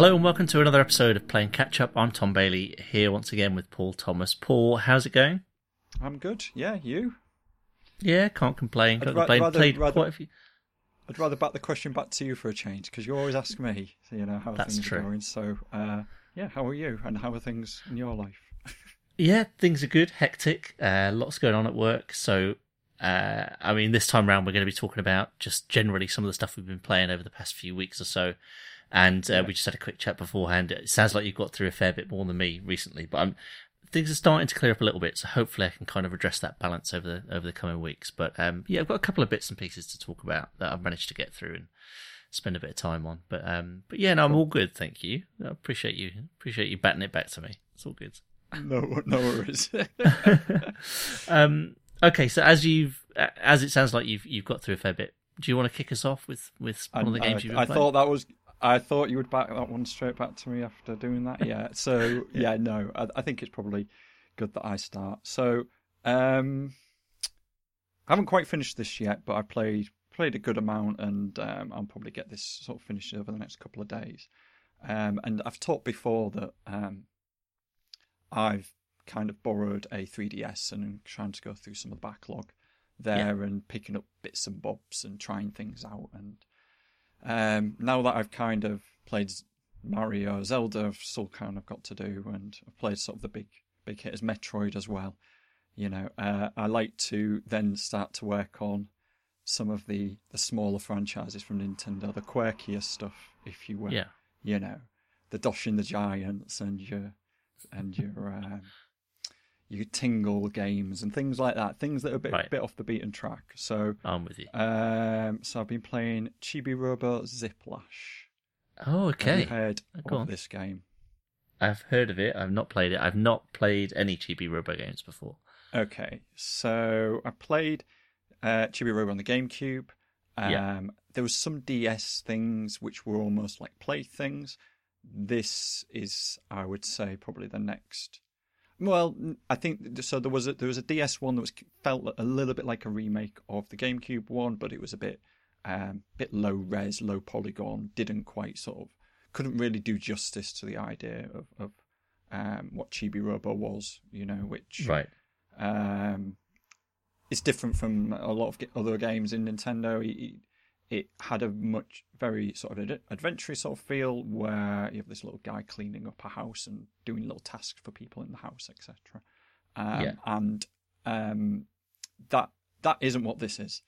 Hello and welcome to another episode of Playing Catch Up. I'm Tom Bailey here once again with Paul Thomas. Paul, how's it going? I'm good. Yeah, you? Yeah, can't complain. Can't I'd ra- complain. rather- Played rather- quite a few. I'd rather back the question back to you for a change because you always ask me, so you know how That's things true. are going. So, uh, yeah, how are you and how are things in your life? Yeah, things are good. Hectic. Uh, lots going on at work. So, uh, I mean, this time round we're going to be talking about just generally some of the stuff we've been playing over the past few weeks or so. And uh, we just had a quick chat beforehand. It sounds like you've got through a fair bit more than me recently, but I'm, things are starting to clear up a little bit. So hopefully I can kind of address that balance over the over the coming weeks. But um, yeah, I've got a couple of bits and pieces to talk about that I've managed to get through and spend a bit of time on. But um, but yeah, no, I'm all good. Thank you. I appreciate you appreciate you batting it back to me. It's all good. No, no worries. um, okay, so as you've as it sounds like you've you've got through a fair bit. Do you want to kick us off with with one of the games I, you've I playing? thought that was. I thought you would back that one straight back to me after doing that. Yeah. So yeah, no, I, I think it's probably good that I start. So um, I haven't quite finished this yet, but I played played a good amount, and um, I'll probably get this sort of finished over the next couple of days. Um, and I've talked before that um, I've kind of borrowed a 3DS and I'm trying to go through some of the backlog there and picking up bits and bobs and trying things out. And um, now that I've kind of played Mario, Zelda, I've still kind of got to do, and I've played sort of the big big hitters, Metroid as well. You know, uh, I like to then start to work on some of the the smaller franchises from Nintendo, the quirkier stuff, if you will Yeah. you know, the Doshin the Giants and your and your um, your Tingle games and things like that. Things that are a bit Right. bit off the beaten track. So I'm with you. um, so I've been playing Chibi Robo Ziplash. Oh, Have okay. you heard Go of on. this game? I've heard of it. I've not played it. I've not played any Chibi Robo games before. Okay, so I played uh, Chibi Robo on the GameCube. Um, Yeah. There was some DS things which were almost like playthings. This is, I would say, probably the next. Well, I think so. There was a, there was a DS one that was felt a little bit like a remake of the GameCube one, but it was a bit um, bit low res, low polygon. Didn't quite sort of couldn't really do justice to the idea of, of um, what Chibi Robo was. You know, which Right. um, it's different from a lot of other games in Nintendo. It, it- had a much very sort of ad- adventurous sort of feel where you have this little guy cleaning up a house and doing little tasks for people in the house, etc. Um, Yeah. And um, that that isn't what this is.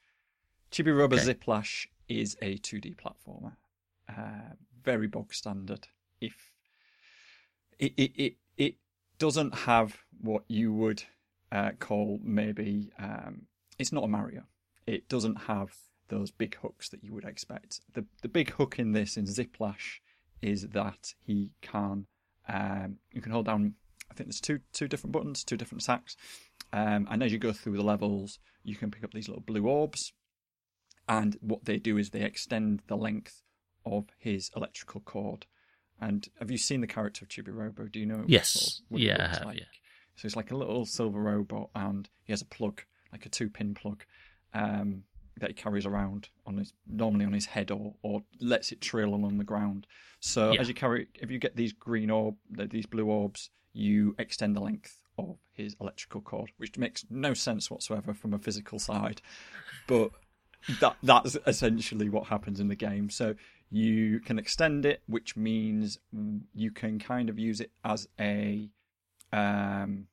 Chibi Robo Okay. Ziplash is a 2D platformer, uh, very bog standard. If it it it, it doesn't have what you would uh, call maybe um, it's not a Mario. It doesn't have those big hooks that you would expect. The the big hook in this in Ziplash is that he can um, you can hold down. I think there's two two different buttons, two different sacks, um, and as you go through the levels, you can pick up these little blue orbs, and what they do is they extend the length of his electrical cord. And have you seen the character of Chibi Robo? Do you know? Yes. sort of what Yeah, I looks have, like? yeah. So it's like a little silver robot, and he has a plug, like a two-pin plug, um, that he carries around on his normally on his head, or or lets it trail along the ground. So Yeah. as you carry, if you get these green orb, these blue orbs, you extend the length of his electrical cord, which makes no sense whatsoever from a physical side, but that that's essentially what happens in the game. So you can extend it, which means you can kind of use it as a um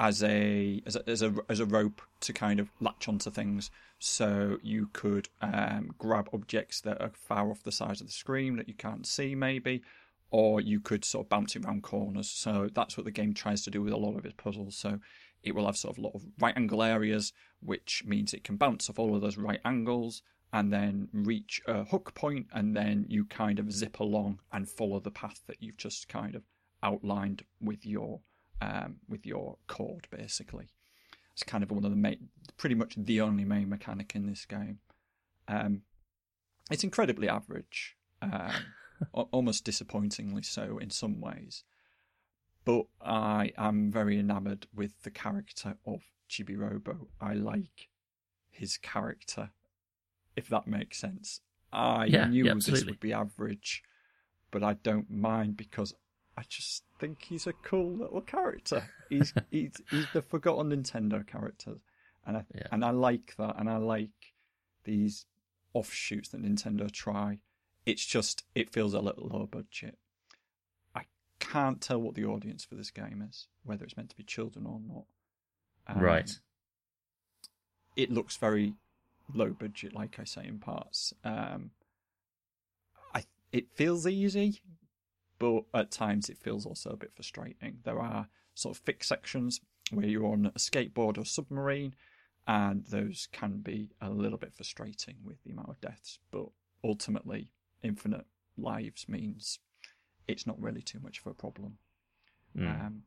as a as a as a, as a rope to kind of latch onto things. So you could um, grab objects that are far off the sides of the screen that you can't see, maybe, or you could sort of bounce it around corners. So that's what the game tries to do with a lot of its puzzles. So it will have sort of a lot of right angle areas, which means it can bounce off all of those right angles and then reach a hook point, and then you kind of zip along and follow the path that you've just kind of outlined with your um, with your cord, basically. It's kind of one of the main, pretty much the only main mechanic in this game. Um, it's incredibly average, um, almost disappointingly so in some ways. But I am very enamoured with the character of Chibi Robo. I like his character, if that makes sense. I Yeah, knew yeah, this would be average, but I don't mind because I just think he's a cool little character. He's he's he's the forgotten Nintendo character, and I Yeah. and I like that, and I like these offshoots that Nintendo try. It's just it feels a little low budget. I can't tell what the audience for this game is, whether it's meant to be children or not. Um, right. It looks very low budget, like I say in parts. Um, I it feels easy, but at times it feels also a bit frustrating. There are sort of fixed sections where you're on a skateboard or submarine, and those can be a little bit frustrating with the amount of deaths. But ultimately, infinite lives means it's not really too much of a problem. Mm. Um,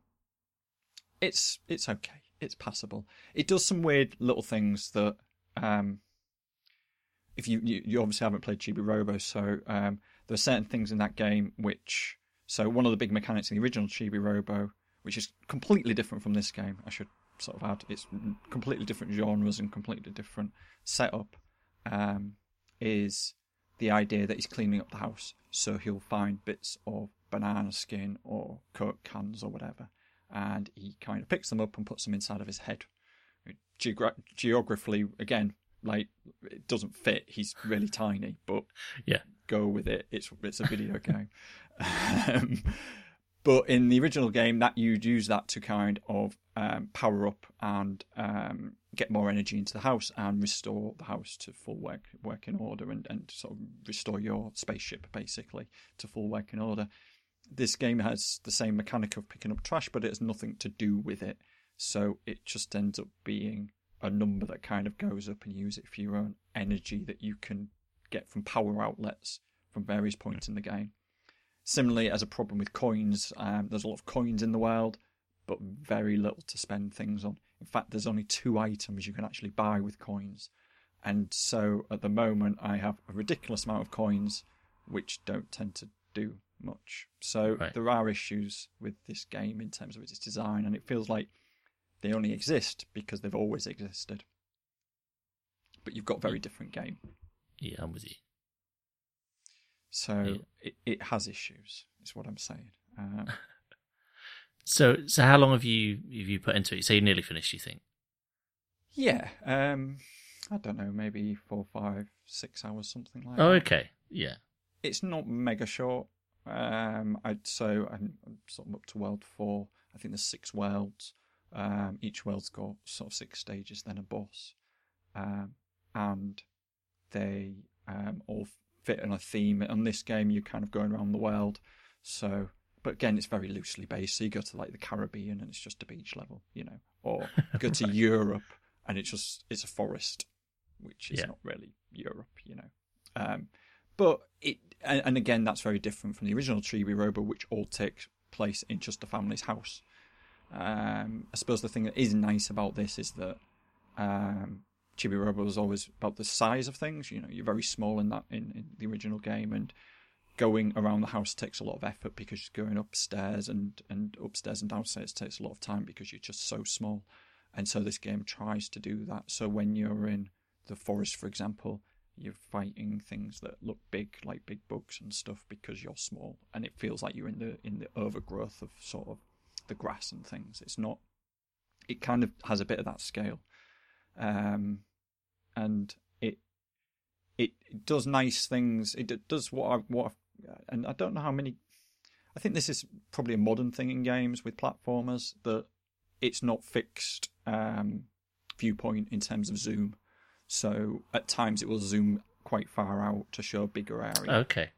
it's it's okay. It's passable. It does some weird little things that um, if you, you you obviously haven't played Chibi Robo, so um, there are certain things in that game which so one of the big mechanics in the original Chibi Robo, which is completely different from this game. I should sort of add it's completely different genres and completely different setup. Um, is the idea that he's cleaning up the house, so he'll find bits of banana skin or Coke cans or whatever, and he kind of picks them up and puts them inside of his head. Geogra- geographically, again, like it doesn't fit. He's really tiny, but Yeah. go with it. It's it's a video game. Um, but in the original game, that you'd use that to kind of um, power up and um, get more energy into the house and restore the house to full work working order and, and sort of restore your spaceship basically to full working order. This game has the same mechanic of picking up trash, but it has nothing to do with it. So it just ends up being a number that kind of goes up and use it for your own energy that you can get from power outlets from various points in the game. Similarly, as a problem with coins, um, there's a lot of coins in the world, but very little to spend things on. In fact, there's only two items you can actually buy with coins. And so at the moment, I have a ridiculous amount of coins, which don't tend to do much. So Right. there are issues with this game in terms of its design, and it feels like they only exist because they've always existed. But you've got a very different game. Yeah, I'm with you. So Yeah. it, it has issues, is what I'm saying. Um, So, so how long have you have you put into it? So You nearly finished. You think? yeah, um, I don't know, maybe four, five, six hours, something like Oh, that. okay. Yeah. It's not mega short. Um, I'd so I'm, I'm sort of up to world four. I think there's six worlds. Um, each world's got sort of six stages, then a boss, um, and they um, all fit in a theme. On this game, you're kind of going around the world. So, but again, it's very loosely based. So you go to like the Caribbean, and it's just a beach level, you know, or go to Europe, and it's just it's a forest, which is Yeah. not really Europe, you know. Um, but it, and, and again, that's very different from the original Chibi Robo, which all takes place in just a family's house. Um, I suppose the thing that is nice about this is that um, Chibi Robo was always about the size of things. You know, you're very small in that in, in the original game, and going around the house takes a lot of effort because going upstairs and and upstairs and downstairs takes a lot of time because you're just so small. And so this game tries to do that. So when you're in the forest, for example, you're fighting things that look big, like big bugs and stuff, because you're small, and it feels like you're in the in the overgrowth of sort of the grass and things. It's not. It kind of has a bit of that scale, um, and it it, does nice things. It does what I what, I, and I don't know how many. I think this is probably a modern thing in games with platformers that it's not fixed um, viewpoint in terms of zoom. So at times it will zoom quite far out to show a bigger area Okay.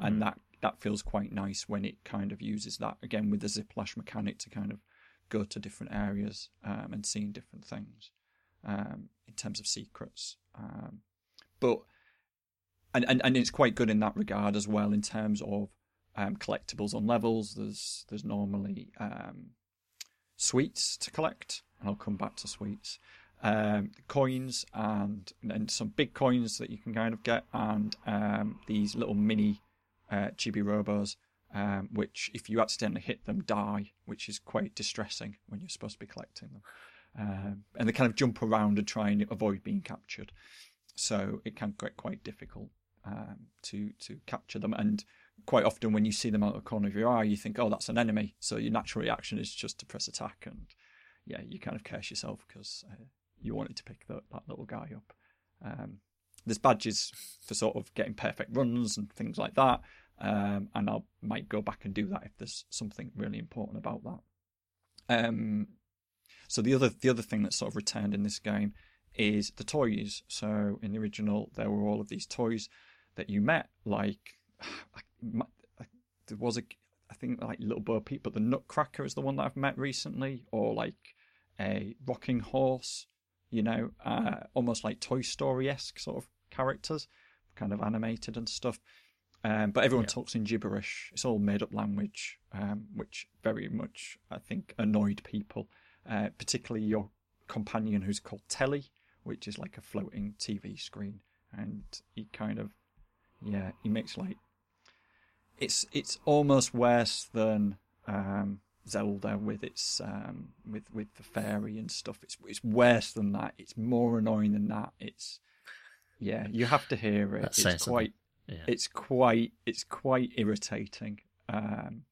and that that feels quite nice when it kind of uses that again with the ziplash mechanic to kind of go to different areas um, and seeing different things um, in terms of secrets. Um, but and, and and it's quite good in that regard as well in terms of um, collectibles on levels. There's there's normally um, sweets to collect, and I'll come back to sweets. Um, coins and and some big coins that you can kind of get, and um, these little mini uh, chibi robos, um, which if you accidentally hit them, die, which is quite distressing when you're supposed to be collecting them. Um, and they kind of jump around and try and avoid being captured, so it can get quite difficult um, to to capture them. And quite often when you see them out of the corner of your eye, you think, "Oh, that's an enemy." So your natural reaction is just to press attack, and yeah, you kind of curse yourself because uh, you wanted to pick the, that little guy up. Um, there's badges for sort of getting perfect runs and things like that, um, and I might go back and do that if there's something really important about that. Um, so the other the other thing that's sort of returned in this game is the toys. So in the original, there were all of these toys that you met, like there was a I think like Little Bo Peep, but the Nutcracker is the one that I've met recently, or like a rocking horse, you know, uh, almost like Toy Story esque sort of characters, kind of animated and stuff. Um, but everyone yeah. talks in gibberish. It's all made up language, um, which very much I think annoyed people, uh, particularly your companion who's called Telly, which is like a floating TV screen, and he kind of, yeah, he makes like it's it's almost worse than um, Zelda with its um, with with the fairy and stuff. It's it's worse than that. It's more annoying than that. It's yeah, you have to hear it. That's it's quite yeah. it's quite it's quite irritating. Um,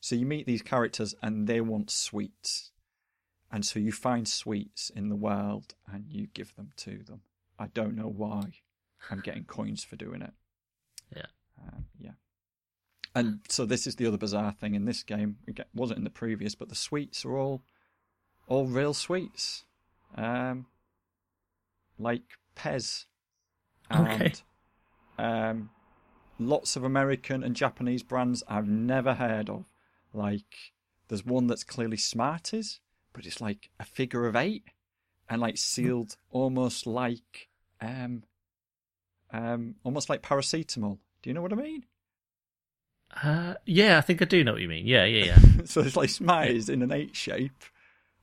so you meet these characters and they want sweets, and so you find sweets in the world and you give them to them. I don't know why. I'm getting coins for doing it. Yeah. Um, yeah. And so this is the other bizarre thing in this game. It wasn't in the previous, but the sweets are all all real sweets, um, like Pez, and okay. um, lots of American and Japanese brands I've never heard of. Like there's one that's clearly Smarties, but it's like a figure of eight, and like sealed almost like um, um, almost like paracetamol. Do you know what I mean? Uh, yeah, I think I do know what you mean. Yeah, yeah, yeah. so it's like Smarties in an eight shape.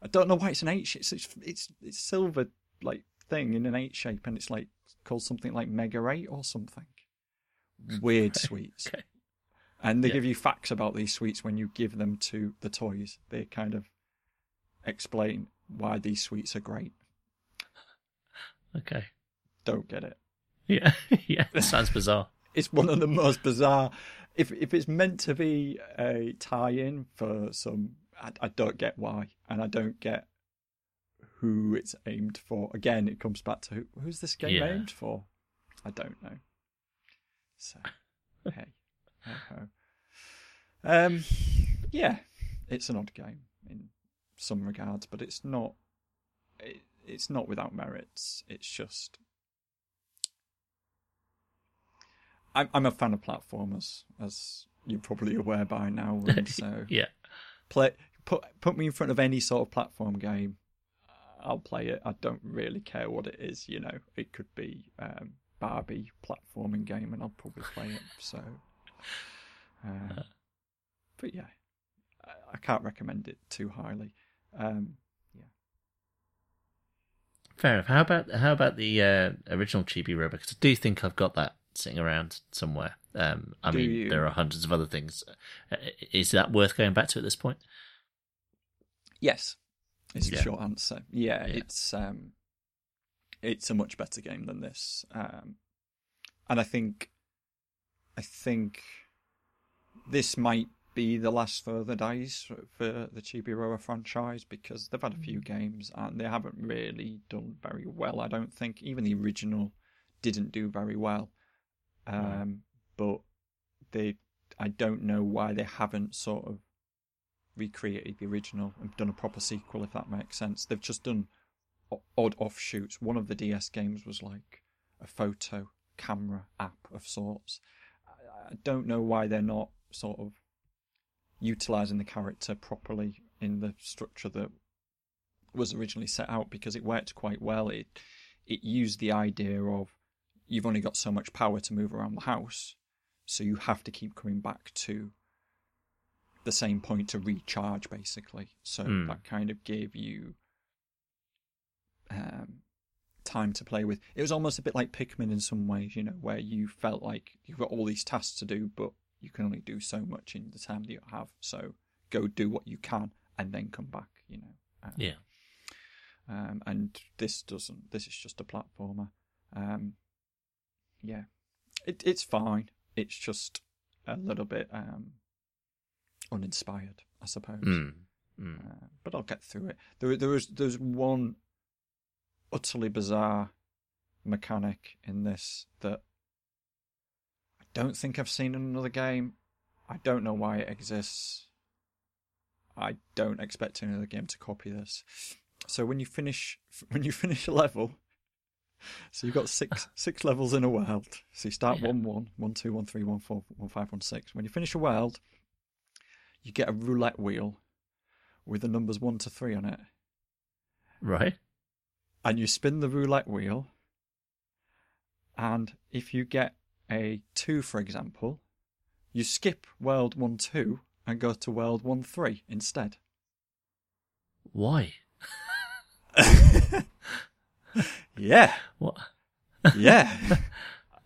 I don't know why it's an eight shape. It's, it's it's it's silver like thing in an eight shape, and it's like called something like Mega Eight or something. Weird sweets. okay. And they yeah. give you facts about these sweets when you give them to the toys. They kind of explain why these sweets are great. Okay. Don't get it. Yeah, yeah. This sounds bizarre. it's one of the most bizarre if if it's meant to be a tie-in for some, I, I don't get why, and I don't get who it's aimed for. Again, it comes back to who, who's this game yeah. aimed for? I don't know. So, hey, ho, Um, yeah, it's an odd game in some regards, but it's not. It, it's not without merits. It's just I'm I'm a fan of platformers, as you're probably aware by now. And so yeah, play put put me in front of any sort of platform game, I'll play it. I don't really care what it is. You know, it could be um, Barbie platforming game, and I'll probably play it. So, uh, but yeah, I, I, can't recommend it too highly. Um, yeah. Fair enough. How about how about the uh, original Chibi Robo? Because I do think I've got that sitting around somewhere. Um, I Do mean, you? there are hundreds of other things. Uh, is that worth going back to at this point? Yes, is the yeah. short answer. Yeah, yeah, it's um, it's a much better game than this, um, and I think, I think, this might be the last further days for the Chibi franchise because they've had a few mm. games and they haven't really done very well. I don't think even the original didn't do very well. Um, but they, I don't know why they haven't sort of recreated the original and done a proper sequel, if that makes sense. They've just done odd offshoots. One of the DS games was like a photo camera app of sorts. I don't know why they're not sort of utilizing the character properly in the structure that was originally set out because it worked quite well. It it used the idea of you've only got so much power to move around the house, so you have to keep coming back to the same point to recharge, basically. So mm. that kind of gave you um, time to play with. It was almost a bit like Pikmin in some ways, you know, where you felt like you've got all these tasks to do, but you can only do so much in the time that you have. So go do what you can and then come back, you know. Um, yeah. Um, and this doesn't. This is just a platformer. Um, yeah, it, it's fine. It's just a little bit um, uninspired, I suppose. Mm. Mm. Uh, but I'll get through it. There, there was there's one utterly bizarre mechanic in this that don't think I've seen in another game. I don't know why it exists. I don't expect any other game to copy this. So when you finish when you finish a level, so you've got six six levels in a world. So you start Yeah. one one, one two, one three, one four, one five, one six. When you finish a world, you get a roulette wheel with the numbers one to three on it, Right. and you spin the roulette wheel. And if you get a two, for example, you skip world one two and go to world one three instead. Why? Yeah, What? yeah.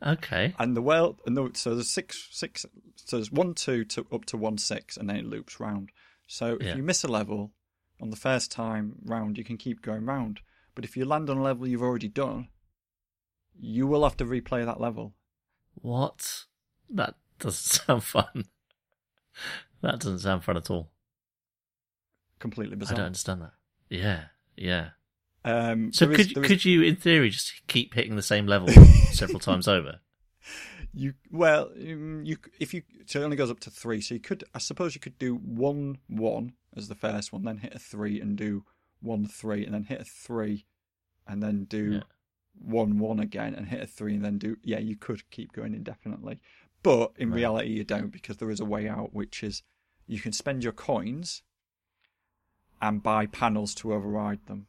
Okay. and the world, and the, so there's six, six. So there's one two to up to one six, and then it loops round. So if Yeah. you miss a level on the first time round, you can keep going round. But if you land on a level you've already done, you will have to replay that level. What? That doesn't sound fun. That doesn't sound fun at all. Completely bizarre. I don't understand that. Yeah. Yeah. Um, So could is- there is- could you, in theory, just keep hitting the same level several times over? you well um, you if you so it only goes up to three so you could i suppose you could do one one as the first one then hit a three and do one three and then hit a three and then do Yeah. One one again and hit a three and then do yeah you could keep going indefinitely but in Right. reality you don't because there is a way out which is you can spend your coins and buy panels to override them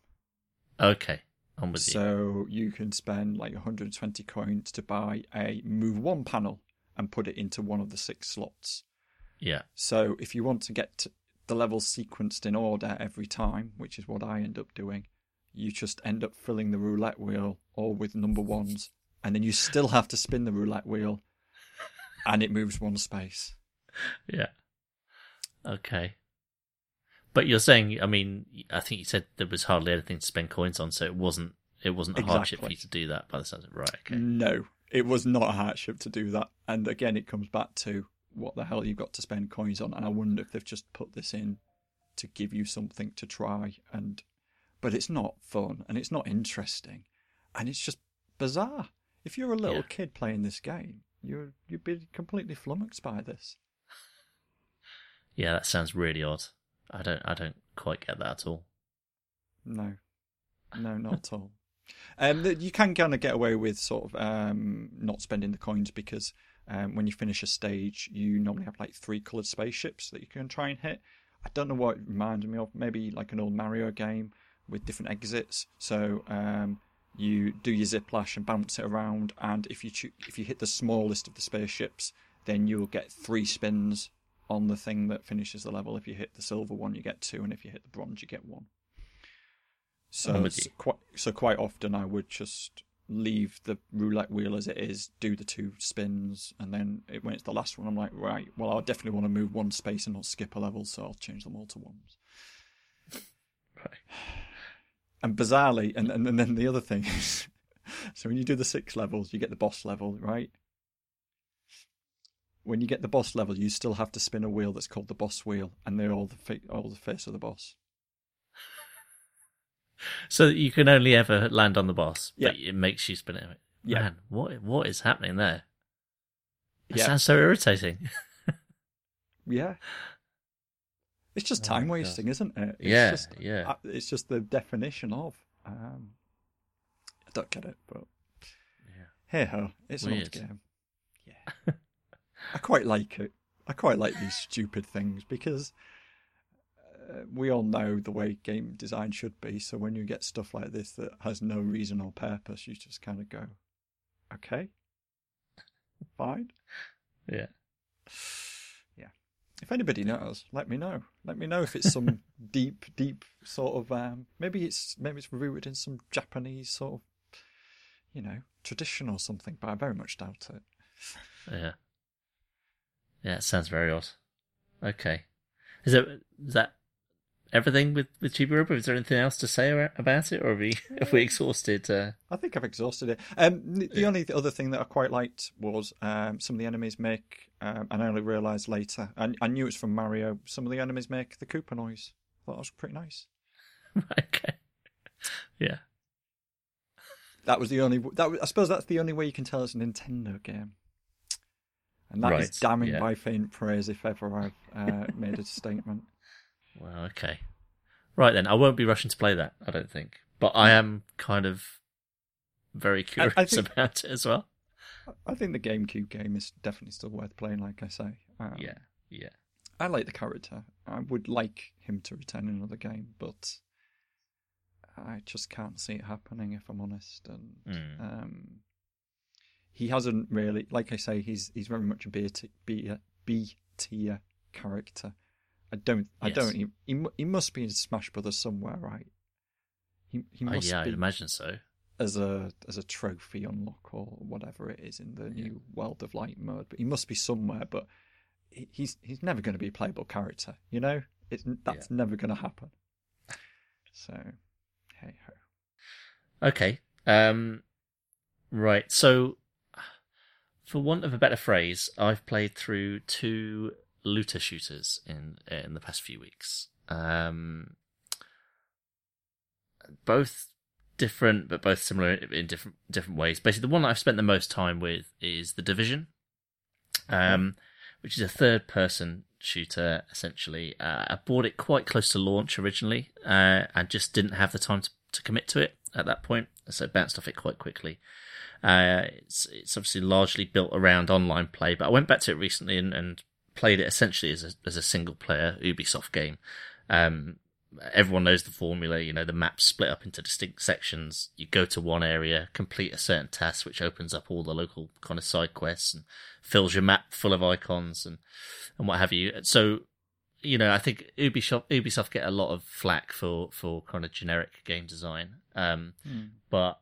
Okay, I'm with you. so you can spend like 120 coins to buy a move one panel and put it into one of the six slots. Yeah. So if you want to get to the levels sequenced in order every time, which is what I end up doing, you just end up filling the roulette wheel all with number ones, and then you still have to spin the roulette wheel, and it moves one space. Yeah. Okay. But you're saying, I mean, I think you said there was hardly anything to spend coins on, so it wasn't it wasn't a hardship for you to do that by the sounds of it. Right, okay. No, it was not a hardship to do that. And again, it comes back to what the hell you've got to spend coins on. And I wonder if they've just put this in to give you something to try. And but it's not fun and it's not interesting, and it's just bizarre. If you're a little Yeah. kid playing this game, you're you'd be completely flummoxed by this. Yeah, that sounds really odd. I don't I don't quite get that at all. No, no, not at all. Um, you can kind of get away with sort of um, not spending the coins because um, when you finish a stage, you normally have like three coloured spaceships that you can try and hit. I don't know what it reminded me of. Maybe like an old Mario game with different exits. So um, you do your ziplash and bounce it around, and if you choo- if you hit the smallest of the spaceships, then you'll get three spins on the thing that finishes the level. If you hit the silver one, you get two, and if you hit the bronze, you get one. So, so quite so quite often I would just leave the roulette wheel as it is, do the two spins, and then it, when it's the last one, I'm like, right, well, I definitely want to move one space and not skip a level, so I'll change them all to ones. Right. And bizarrely, and, and, and then the other thing is, so when you do the six levels, you get the boss level, right? When you get the boss level, you still have to spin a wheel that's called the boss wheel, and they're all the fa- all the face of the boss. So you can only ever land on the boss, but it makes you spin it. Yeah. Man, what what is happening there? That Yeah. sounds so irritating. Yeah. It's just Oh time my wasting, isn't it? It's Yeah, just, yeah. uh, It's just the definition of. Um, I don't get it, but Yeah. hey ho, it's an old Weird. game. Yeah. I quite like it. I quite like these stupid things because uh, we all know the way game design should be. So when you get stuff like this that has no reason or purpose, you just kind of go, okay, fine. Yeah. Yeah. If anybody knows, let me know. Let me know if it's some deep, deep sort of um maybe it's maybe it's rooted in some Japanese sort of you know, tradition or something, but I very much doubt it. Yeah. Yeah, it sounds very odd. Okay. Is, there, is that everything with with Chibi Robo? Is there anything else to say about it, or have we have we exhausted? Uh... I think I've exhausted it. Um, the, the only other thing that I quite liked was um, some of the enemies make, um, and I only realised later. I, I knew it's from Mario. Some of the enemies make the Koopa noise. I thought that was pretty nice. okay. Yeah. That was the only. That I suppose that's the only way you can tell it's a Nintendo game. And that right. is damning yeah. by faint praise if ever I've uh, made a statement. Well, okay. Right then, I won't be rushing to play that, I don't think. But I am kind of very curious I, I think, about it as well. I think the GameCube game is definitely still worth playing, like I say. Um, yeah, yeah. I like the character. I would like him to return in another game, but I just can't see it happening if I'm honest. And mm. um, he hasn't really, like I say, he's he's very much a B, t- B, B tier character. I don't, I yes. don't. He, he, he must be in Smash Brothers somewhere, right? He he uh, must. Uh, yeah, be I'd imagine so. As a as a trophy unlock or whatever it is in the yeah. new World of Light mode, but he must be somewhere. But he, he's he's never going to be a playable character, you know. It's that's yeah. never going to happen. So, hey ho. Okay. Um. Right. So for want of a better phrase, I've played through two looter shooters in in the past few weeks. Um, both different, but both similar in different different ways. Basically, the one that I've spent the most time with is the Division, um, which is a third person shooter. Essentially, uh, I bought it quite close to launch originally, uh, and just didn't have the time to, to commit to it at that point, so bounced off it quite quickly. Uh, it's it's obviously largely built around online play, but I went back to it recently and, and played it essentially as a as a single player Ubisoft game. Um, everyone knows the formula. You know the map's split up into distinct sections. You go to one area, complete a certain task, which opens up all the local kind of side quests and fills your map full of icons and and what have you. So you know, I think Ubisoft Ubisoft get a lot of flack for for kind of generic game design. Um, mm. but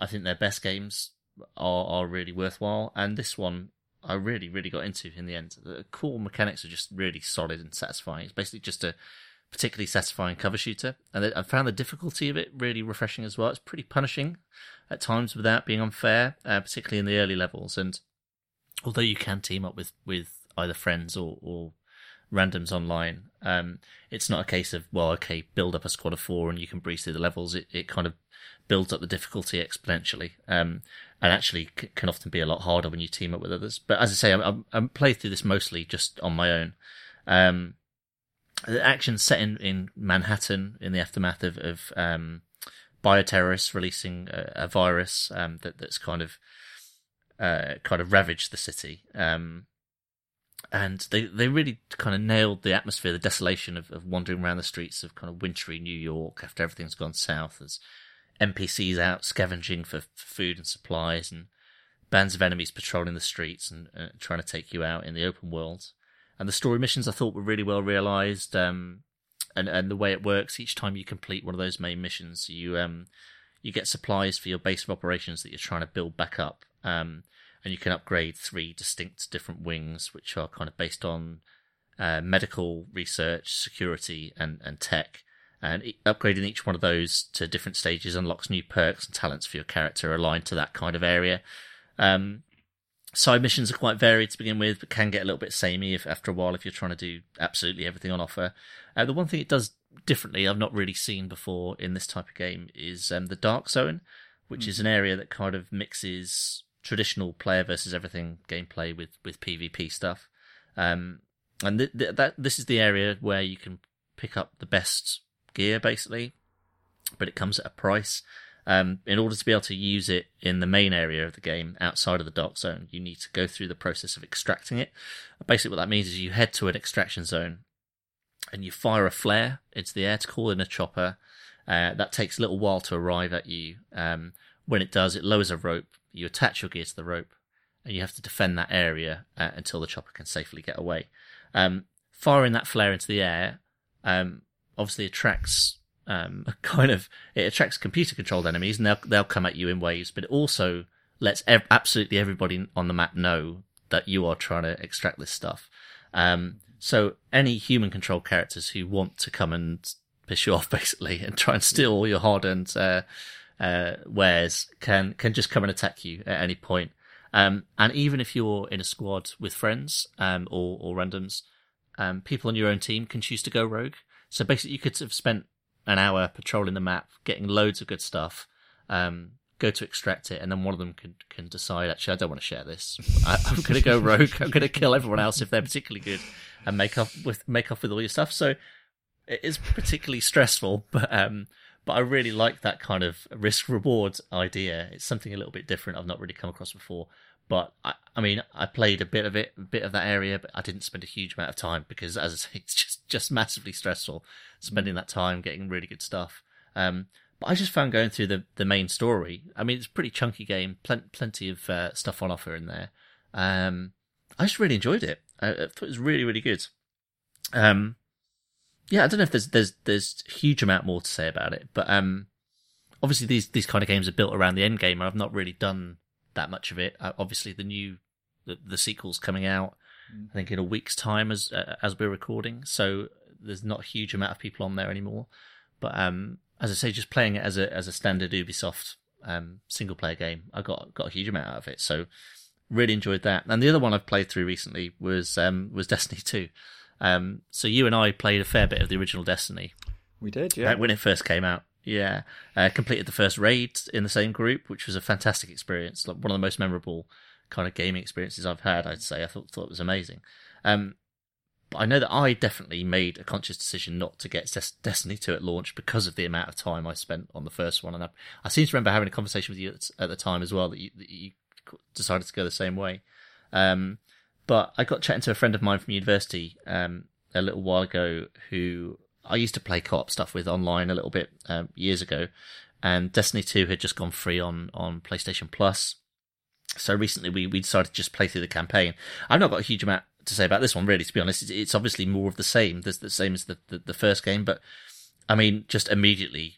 I think their best games are are really worthwhile. And this one I really really got into in the end. The core mechanics are just really solid and satisfying. It's basically just a particularly satisfying cover shooter, and I found the difficulty of it really refreshing as well. It's pretty punishing at times without being unfair, uh, particularly in the early levels. And although you can team up with with either friends or, or randoms online, um, it's not a case of well, okay, build up a squad of four and you can breeze through the levels. It it kind of builds up the difficulty exponentially. Um, and actually c- can often be a lot harder when you team up with others. But as I say, I'm, I'm, played through this mostly just on my own. Um, the action set in, in Manhattan in the aftermath of, of um, bioterrorists releasing a, a virus um, that, that's kind of uh, kind of ravaged the city. Um, and they, they really kind of nailed the atmosphere, the desolation of, of wandering around the streets of kind of wintry New York after everything's gone south. NPCs out scavenging for, food and supplies, and bands of enemies patrolling the streets and uh, trying to take you out in the open world. And the story missions I thought were really well realized. Um, and and the way it works, each time you complete one of those main missions, you um you get supplies for your base of operations that you're trying to build back up. Um, and you can upgrade three distinct different wings, which are kind of based on uh, medical research, security, and and tech and upgrading each one of those to different stages unlocks new perks and talents for your character aligned to that kind of area. Um, side missions are quite varied to begin with, but can get a little bit samey if after a while if you're trying to do absolutely everything on offer. Uh, the one thing it does differently, I've not really seen before in this type of game, is um, the Dark Zone, which mm. is an area that kind of mixes traditional player versus everything gameplay with with PvP stuff. Um, and th- th- that this is the area where you can pick up the best gear basically, but it comes at a price. Um, in order to be able to use it in the main area of the game outside of the dark zone, you need to go through the process of extracting it. Basically, what that means is you head to an extraction zone and you fire a flare into the air to call in a chopper. Uh, that takes a little while to arrive at you. Um, when it does, it lowers a rope. You attach your gear to the rope, and you have to defend that area uh, until the chopper can safely get away. Um, firing that flare into the air um, obviously attracts um, kind of it attracts computer controlled enemies, and they'll they'll come at you in waves. But it also lets ev- absolutely everybody on the map know that you are trying to extract this stuff. Um, so any human controlled characters who want to come and piss you off basically and try and steal all your hard-earned uh, uh, wares can can just come and attack you at any point. Um, and even if you're in a squad with friends um, or or randoms, um, people on your own team can choose to go rogue. So basically, you could have spent an hour patrolling the map, getting loads of good stuff, um, go to extract it, and then one of them can can decide, actually, I don't want to share this. I, am going to go rogue. I'm going to kill everyone else if they're particularly good, and make off with make off with all your stuff. So it is particularly stressful, but um, but I really like that kind of risk reward idea. It's something a little bit different I've not really come across before. But I, I mean, I played a bit of it, a bit of that area, but I didn't spend a huge amount of time because, as I say, it's just just massively stressful spending that time getting really good stuff. Um, but I just found going through the, the main story. I mean, it's a pretty chunky game, pl- plenty of uh, stuff on offer in there. Um, I just really enjoyed it. I, I thought it was really, really good. Um, yeah, I don't know if there's there's there's a huge amount more to say about it, but um, obviously these these kind of games are built around the end game, and I've not really done that much of it. Uh, obviously, the new the, the sequel's coming out, mm. I think in a week's time as uh, as we're recording, so there's not a huge amount of people on there anymore. But um, as I say, just playing it as a as a standard Ubisoft um, single player game, I got got a huge amount out of it. So really enjoyed that. And the other one I've played through recently was um, was Destiny Two. Um, so you and I played a fair bit of the original Destiny. We did, yeah. when it first came out. Yeah, uh, completed the first raid in the same group, which was a fantastic experience. Like one of the most memorable kind of gaming experiences I've had. I'd say I thought thought it was amazing. Um, but I know that I definitely made a conscious decision not to get Des- Destiny 2 at launch because of the amount of time I spent on the first one. And I, I seem to remember having a conversation with you at, at the time as well that you, that you, decided to go the same way. Um, but I got chatting to a friend of mine from university um, a little while ago who I used to play co-op stuff with online a little bit um, years ago. And Destiny 2 had just gone free on, on PlayStation Plus. So recently we, we decided to just play through the campaign. I've not got a huge amount to say about this one, really. To be honest, it's, obviously more of the same. There's the same as the, the, the first game, but I mean, just immediately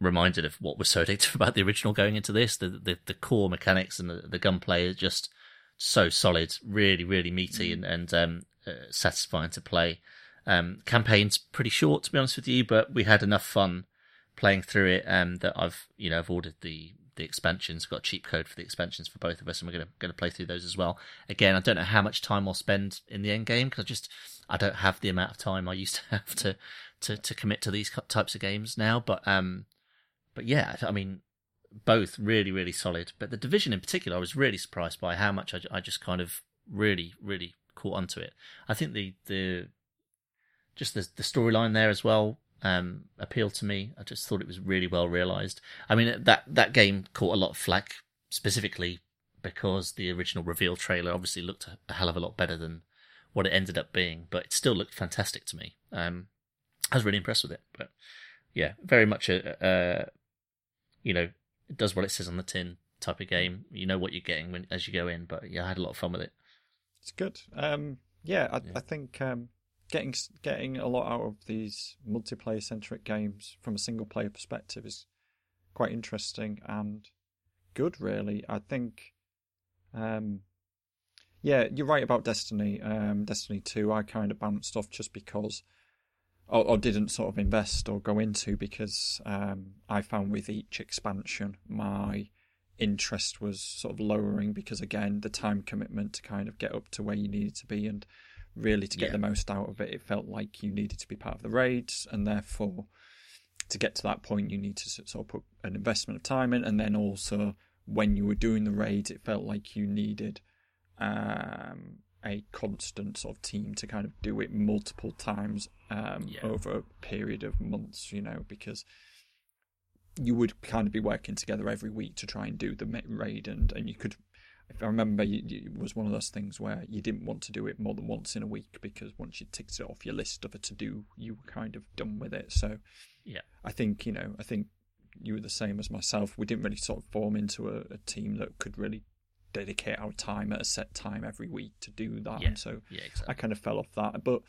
reminded of what was so addictive about the original going into this. The the, the core mechanics and the, the gunplay are just so solid, really, really meaty and and um, uh, satisfying to play. Um, campaign's pretty short, to be honest with you, but we had enough fun playing through it um, that I've you know I've ordered the the expansions. Got a cheap code for the expansions for both of us, and we're gonna gonna play through those as well. Again, I don't know how much time I'll spend in the end game because I just I don't have the amount of time I used to have to to to commit to these types of games now. But um, but yeah, I mean, both really really solid. But the division in particular, I was really surprised by how much I, I just kind of really really caught onto it. I think the the just the the storyline there as well um, appealed to me. I just thought it was really well realized. I mean, that that game caught a lot of flack specifically because the original reveal trailer obviously looked a hell of a lot better than what it ended up being, but it still looked fantastic to me. Um, I was really impressed with it, but yeah, very much a, a you know, it does what it says on the tin type of game. You know what you're getting when as you go in, but yeah, I had a lot of fun with it. It's good. Um, yeah, I, yeah. I think um, getting getting a lot out of these multiplayer centric games from a single player perspective is quite interesting and good. Really, I think. Um, yeah, you're right about Destiny. Um, Destiny Two, I kind of bounced off just because, or, or didn't sort of invest or go into because um, I found with each expansion my interest was sort of lowering because again the time commitment to kind of get up to where you needed to be and really to get yeah. the most out of it. It felt like you needed to be part of the raids, and therefore, to get to that point, you need to sort of put an investment of time in, and then also when you were doing the raids, it felt like you needed um, a constant sort of team to kind of do it multiple times um, yeah. over a period of months, you know, because you would kind of be working together every week to try and do the raid, and, and you could if I remember, it was one of those things where you didn't want to do it more than once in a week because once you ticked it off your list of a to do, you were kind of done with it. So, yeah, I think you know, I think you were the same as myself. We didn't really sort of form into a, a team that could really dedicate our time at a set time every week to do that. Yeah. And so, yeah, exactly. I kind of fell off that. But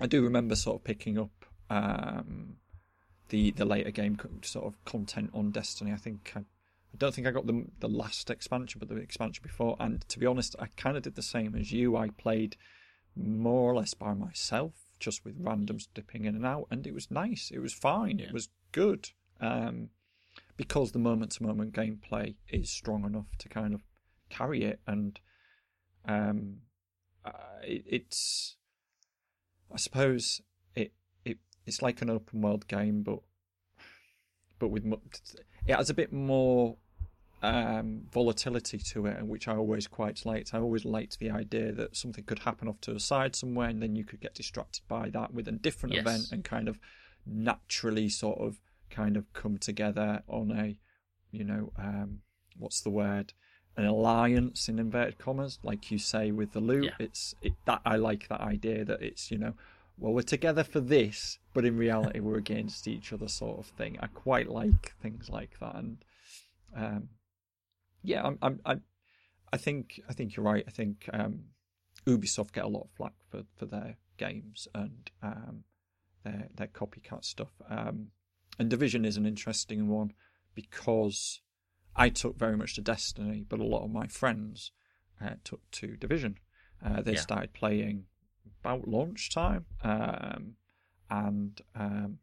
I do remember sort of picking up. Um, the the later game sort of content on Destiny. I think I I don't think I got the the last expansion, but the expansion before. And to be honest, I kind of did the same as you. I played more or less by myself, just with randoms dipping in and out, and it was nice. It was fine. Yeah. It was good. Um, because the moment to moment gameplay is strong enough to kind of carry it, and um, uh, it, it's I suppose it it it's like an open world game, but but with it has a bit more um, volatility to it, and which I always quite liked. I always liked the idea that something could happen off to the side somewhere, and then you could get distracted by that with a different Yes. event, and kind of naturally sort of kind of come together on a, you know, um, what's the word? An alliance in inverted commas, like you say with the loot. Yeah. It's it, that I like that idea that it's you know, well we're together for this, but in reality we're against each other, sort of thing. I quite like things like that, and um, yeah, I'm, I'm, I'm, I think, I think you're right. I think um, Ubisoft get a lot of flack for, for their games and um, their their copycat stuff. Um, and Division is an interesting one because I took very much to Destiny, but a lot of my friends uh, took to Division. Uh, they Yeah. started playing about launch time, um, and um,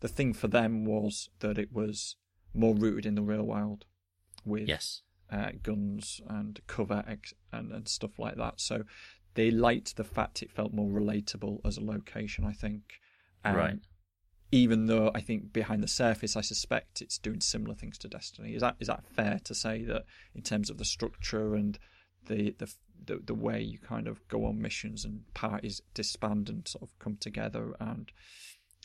the thing for them was that it was more rooted in the real world with Yes. uh, guns and cover ex- and, and stuff like that. So they liked the fact it felt more relatable as a location, I think. Um, Right. Even though I think behind the surface, I suspect it's doing similar things to Destiny. Is that is that fair to say that in terms of the structure and the the the, the way you kind of go on missions and parties disband and sort of come together and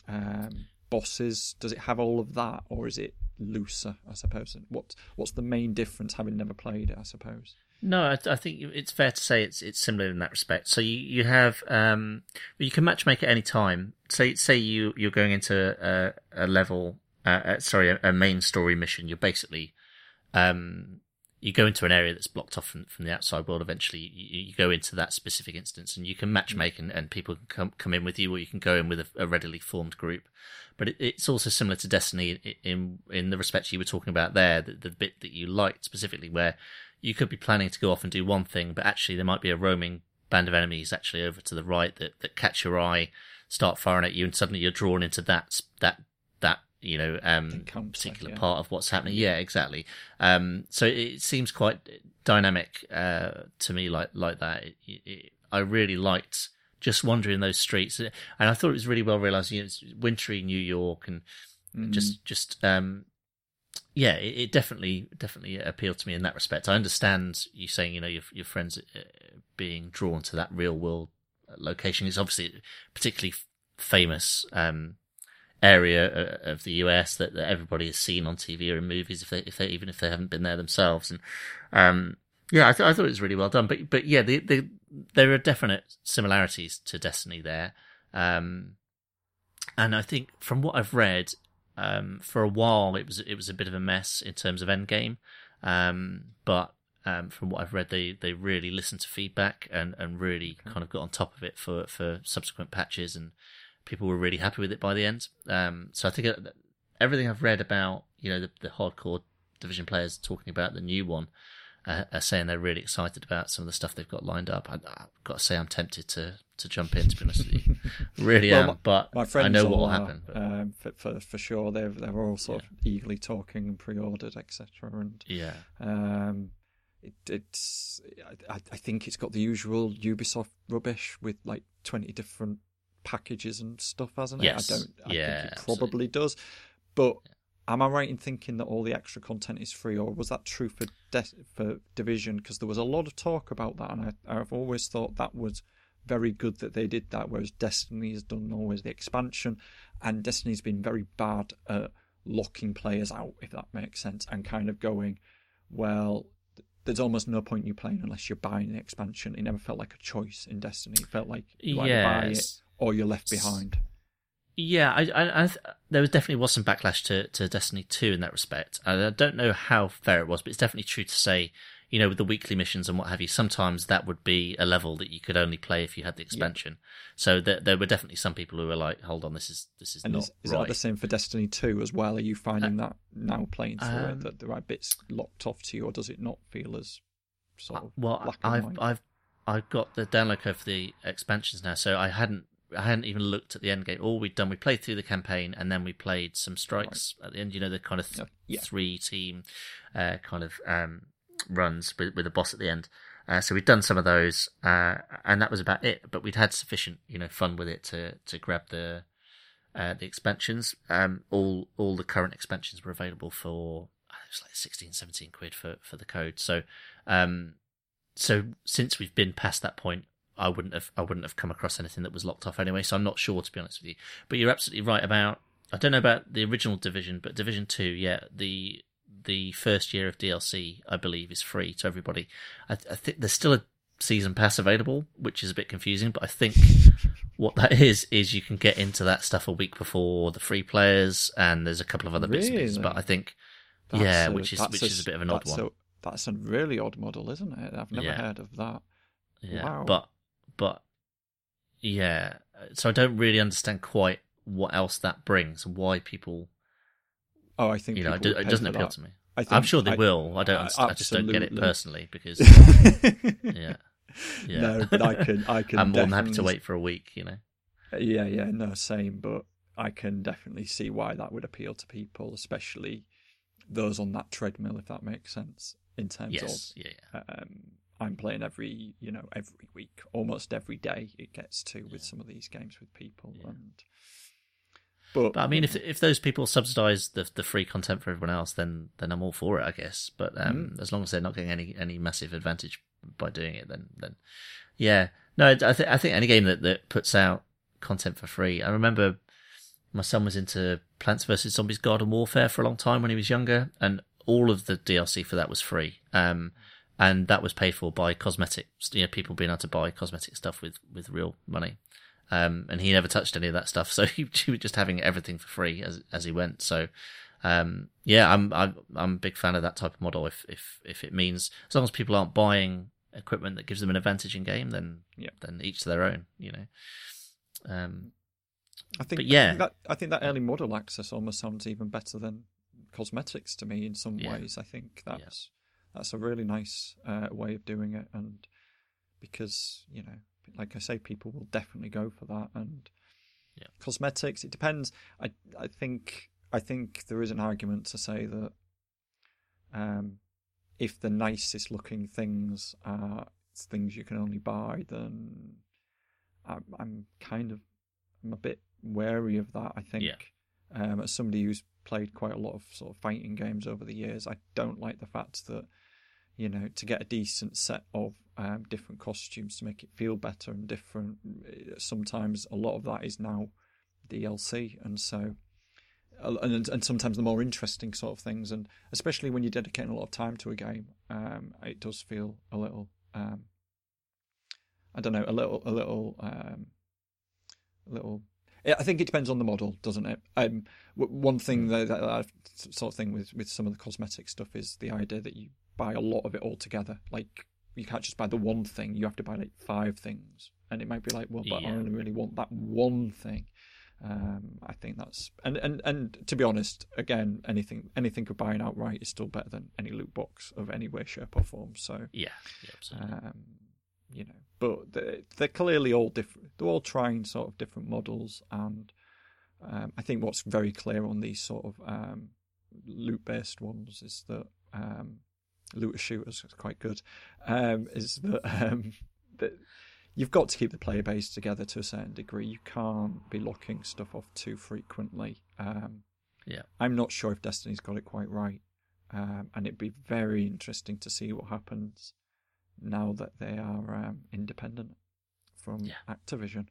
um, bosses? Does it have all of that, or is it looser? I suppose. What what's the main difference, having never played it? I suppose. No, I, I think it's fair to say it's it's similar in that respect. So you you have um you can matchmake at any time. Say say you you're going into a, a level, uh, uh, sorry, a, a main story mission. You're basically um you go into an area that's blocked off from, from the outside world. Eventually, you, you go into that specific instance, and you can matchmake, and, and people can come come in with you, or you can go in with a, a readily formed group. But it, it's also similar to Destiny in, in in the respect you were talking about there, the, the bit that you liked specifically, where you could be planning to go off and do one thing, but actually there might be a roaming band of enemies actually over to the right that, that catch your eye, start firing at you, and suddenly you're drawn into that that that you know um, particular yeah. part of what's happening. Yeah, exactly. Um, so it seems quite dynamic uh, to me, like like that. It, it, I really liked just wandering those streets, and I thought it was really well realized. You know, it's wintry New York, and Mm. just just um yeah it, it definitely definitely appealed to me in that respect i understand you saying you know your your friends uh, being drawn to that real world location is obviously particularly famous um area of the us that, that everybody has seen on tv or in movies if they if they even if they haven't been there themselves. And um yeah i, th- I thought it was really well done. But but yeah the, the there are definite similarities to destiny there. Um and I think from what I've read, um, for a while it was it was a bit of a mess in terms of endgame, um, but um, from what I've read, they, they really listened to feedback and, and really kind of got on top of it for, for subsequent patches, and people were really happy with it by the end. Um, so I think uh, everything I've read about you know the, the hardcore division players talking about the new one uh, are saying they're really excited about some of the stuff they've got lined up. I, I've got to say I'm tempted to to jump in to be honest with you, really Well, am. my- but My friends I know what will are, happen. But, um, for, for for sure. They're they're all sort of eagerly talking and pre-ordered, etc. And yeah, um, it, it's I, I think it's got the usual Ubisoft rubbish with like twenty different packages and stuff, hasn't it? Yes. I don't. I Yeah, think it probably does. But am I right in thinking that all the extra content is free, or was that true for De- for Division? Because there was a lot of talk about that, and I, I've always thought that was very good that they did that. Whereas Destiny has done always the expansion, and Destiny's been very bad at locking players out, if that makes sense, and kind of going, well, there's almost no point in you playing unless you're buying the expansion. It never felt like a choice in Destiny. It felt like you either buy it yes. Or you're left behind. Yeah, I, I, I th- there was definitely was some backlash to, to Destiny 2 in that respect. I don't know how fair it was, but it's definitely true to say, you know, with the weekly missions and what have you, sometimes that would be a level that you could only play if you had the expansion. So there, there were definitely some people who were like, hold on, this is this is And not is, is right. that the same for Destiny 2 as well? Are you finding that now playing through um, it that there are bits locked off to you, or does it not feel as sort of well, black and I've? I've I've got the download code for the expansions now, so I hadn't I hadn't even looked at the end game. All we'd done, we played through the campaign, and then we played some strikes right. at the end. You know, the kind of th- yeah. three team uh, kind of um, runs with with a boss at the end. Uh, so we'd done some of those, uh, and that was about it. But we'd had sufficient, you know, fun with it to to grab the uh, the expansions. Um, all all the current expansions were available for it was like 16, 17 quid for for the code. So, um, so since we've been past that point, I wouldn't have I wouldn't have come across anything that was locked off anyway. So I'm not sure to be honest with you. But you're absolutely right about I don't know about the original Division, but Division Two, yeah, the the first year of DLC, I believe, is free to everybody. I, I think there's still a season pass available, which is a bit confusing, but I think what that is is you can get into that stuff a week before the free players, and there's a couple of other bits and pieces. But I think, that's yeah, a, which is which a, is a bit of an odd one. A, that's a really odd model, isn't it? I've never yeah. heard of that. Yeah, wow. but but yeah, so I don't really understand quite what else that brings and why people Oh, I think you know, it, it doesn't appeal that. to me. I am sure they I, will. I don't. I, I just don't get it personally because yeah, yeah. No, but I can. I can. I'm more than happy to wait for a week. You know. Yeah, yeah, no, same. But I can definitely see why that would appeal to people, especially those on that treadmill, if that makes sense. In terms yes, of, yeah, um, I'm playing every, you know, every week, almost every day. It gets to with some of these games with people, yeah. and but, but I mean, if if those people subsidise the the free content for everyone else, then then I'm all for it, I guess. But um, mm. as long as they're not getting any any massive advantage by doing it, then then yeah, no, I think I think any game that that puts out content for free. I remember my son was into Plants vs Zombies Garden Warfare for a long time when he was younger, and all of the DLC for that was free. Um, and that was paid for by cosmetics, you know, people being able to buy cosmetic stuff with with real money. Um, and he never touched any of that stuff. So he, he, was just having everything for free as as he went. So, um, yeah, I'm I'm I'm a big fan of that type of model. If if if it means as long as people aren't buying equipment that gives them an advantage in game, then yeah, then each to their own. You know. Um, I think. yeah, I think, that, I think that early model access almost sounds even better than cosmetics to me in some yeah. ways. I think that's. That's a really nice uh, way of doing it, and because you know like I say, people will definitely go for that. And yeah. cosmetics, it depends. I I think I think there is an argument to say that um, if the nicest looking things are things you can only buy, then I'm, I'm kind of I'm a bit wary of that. I think yeah. um, as somebody who's played quite a lot of sort of fighting games over the years, I don't like the fact that you know, to get a decent set of um, different costumes to make it feel better and different. Sometimes a lot of that is now DLC, and so and and sometimes the more interesting sort of things, and especially when you're dedicating a lot of time to a game, um, it does feel a little, um, I don't know, a little, a little, um, a little. I think it depends on the model, doesn't it? Um, one thing that, that, that sort of thing with with some of the cosmetic stuff is the idea that you buy a lot of it all together. Like you can't just buy the one thing; you have to buy like five things, and it might be like, well, but yeah. I only really want that one thing. Um, I think that's and, and and to be honest, again, anything anything of buying outright is still better than any loot box of any way, shape, or form. So yeah, yeah. Um, you know, but they're, they're, clearly all different. They're all trying sort of different models, and um, I think what's very clear on these sort of um, loot based ones is that um, looter shooters is quite good. Um, is that um, that you've got to keep the player base together to a certain degree. You can't be locking stuff off too frequently. Um, yeah, I'm not sure if Destiny's got it quite right, um, and it'd be very interesting to see what happens now that they are um, independent from yeah. Activision.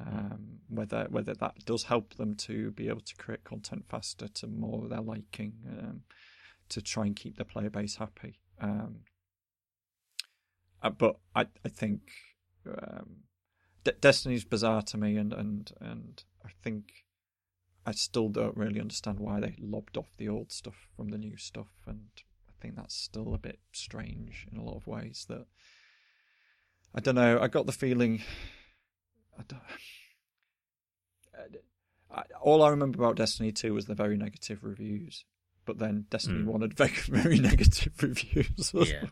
Um, whether whether that does help them to be able to create content faster to more of their liking, um, to try and keep the player base happy. Um, uh, but I I think um, De- Destiny's bizarre to me, and and and I think I still don't really understand why they lobbed off the old stuff from the new stuff, and I think that's still a bit strange in a lot of ways. That I don't know. I got the feeling. I don't. All I remember about Destiny 2 was the very negative reviews but then Destiny mm. One had very, very negative reviews. Yeah.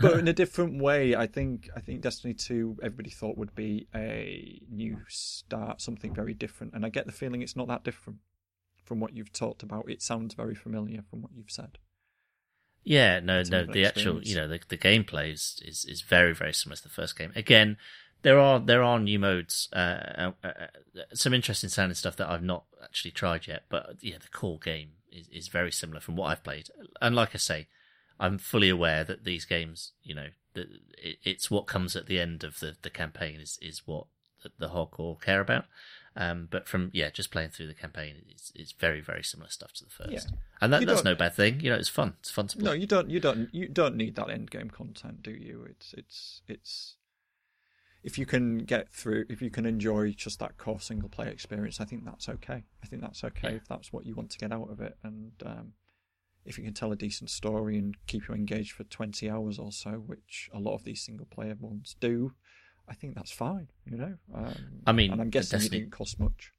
but in a different way. I think I think Destiny Two everybody thought would be a new start, something very different, and I get the feeling it's not that different from what you've talked about. It sounds very familiar from what you've said. Yeah, no, no. The actual, you know, the, the gameplay is, is is very very similar to the first game. Again, there are there are new modes, uh, uh, uh, some interesting sounding stuff that I've not actually tried yet. But yeah, the core game is is very similar from what I've played. And like I say, I'm fully aware that these games, you know, that it, it's what comes at the end of the the campaign is is what the, the hardcore care about. Um, but from yeah, just playing through the campaign, it's it's very very similar stuff to the first, yeah. and that, that's no bad thing. You know, it's fun. It's fun to play. No, you don't you don't you don't need that end game content, do you? It's it's it's if you can get through, if you can enjoy just that core single player experience, I think that's okay. I think that's okay yeah. if that's what you want to get out of it, and um, if you can tell a decent story and keep you engaged for twenty hours or so, which a lot of these single player ones do, I think that's fine. You know, um, I mean, and I'm guessing Destiny... it didn't cost much.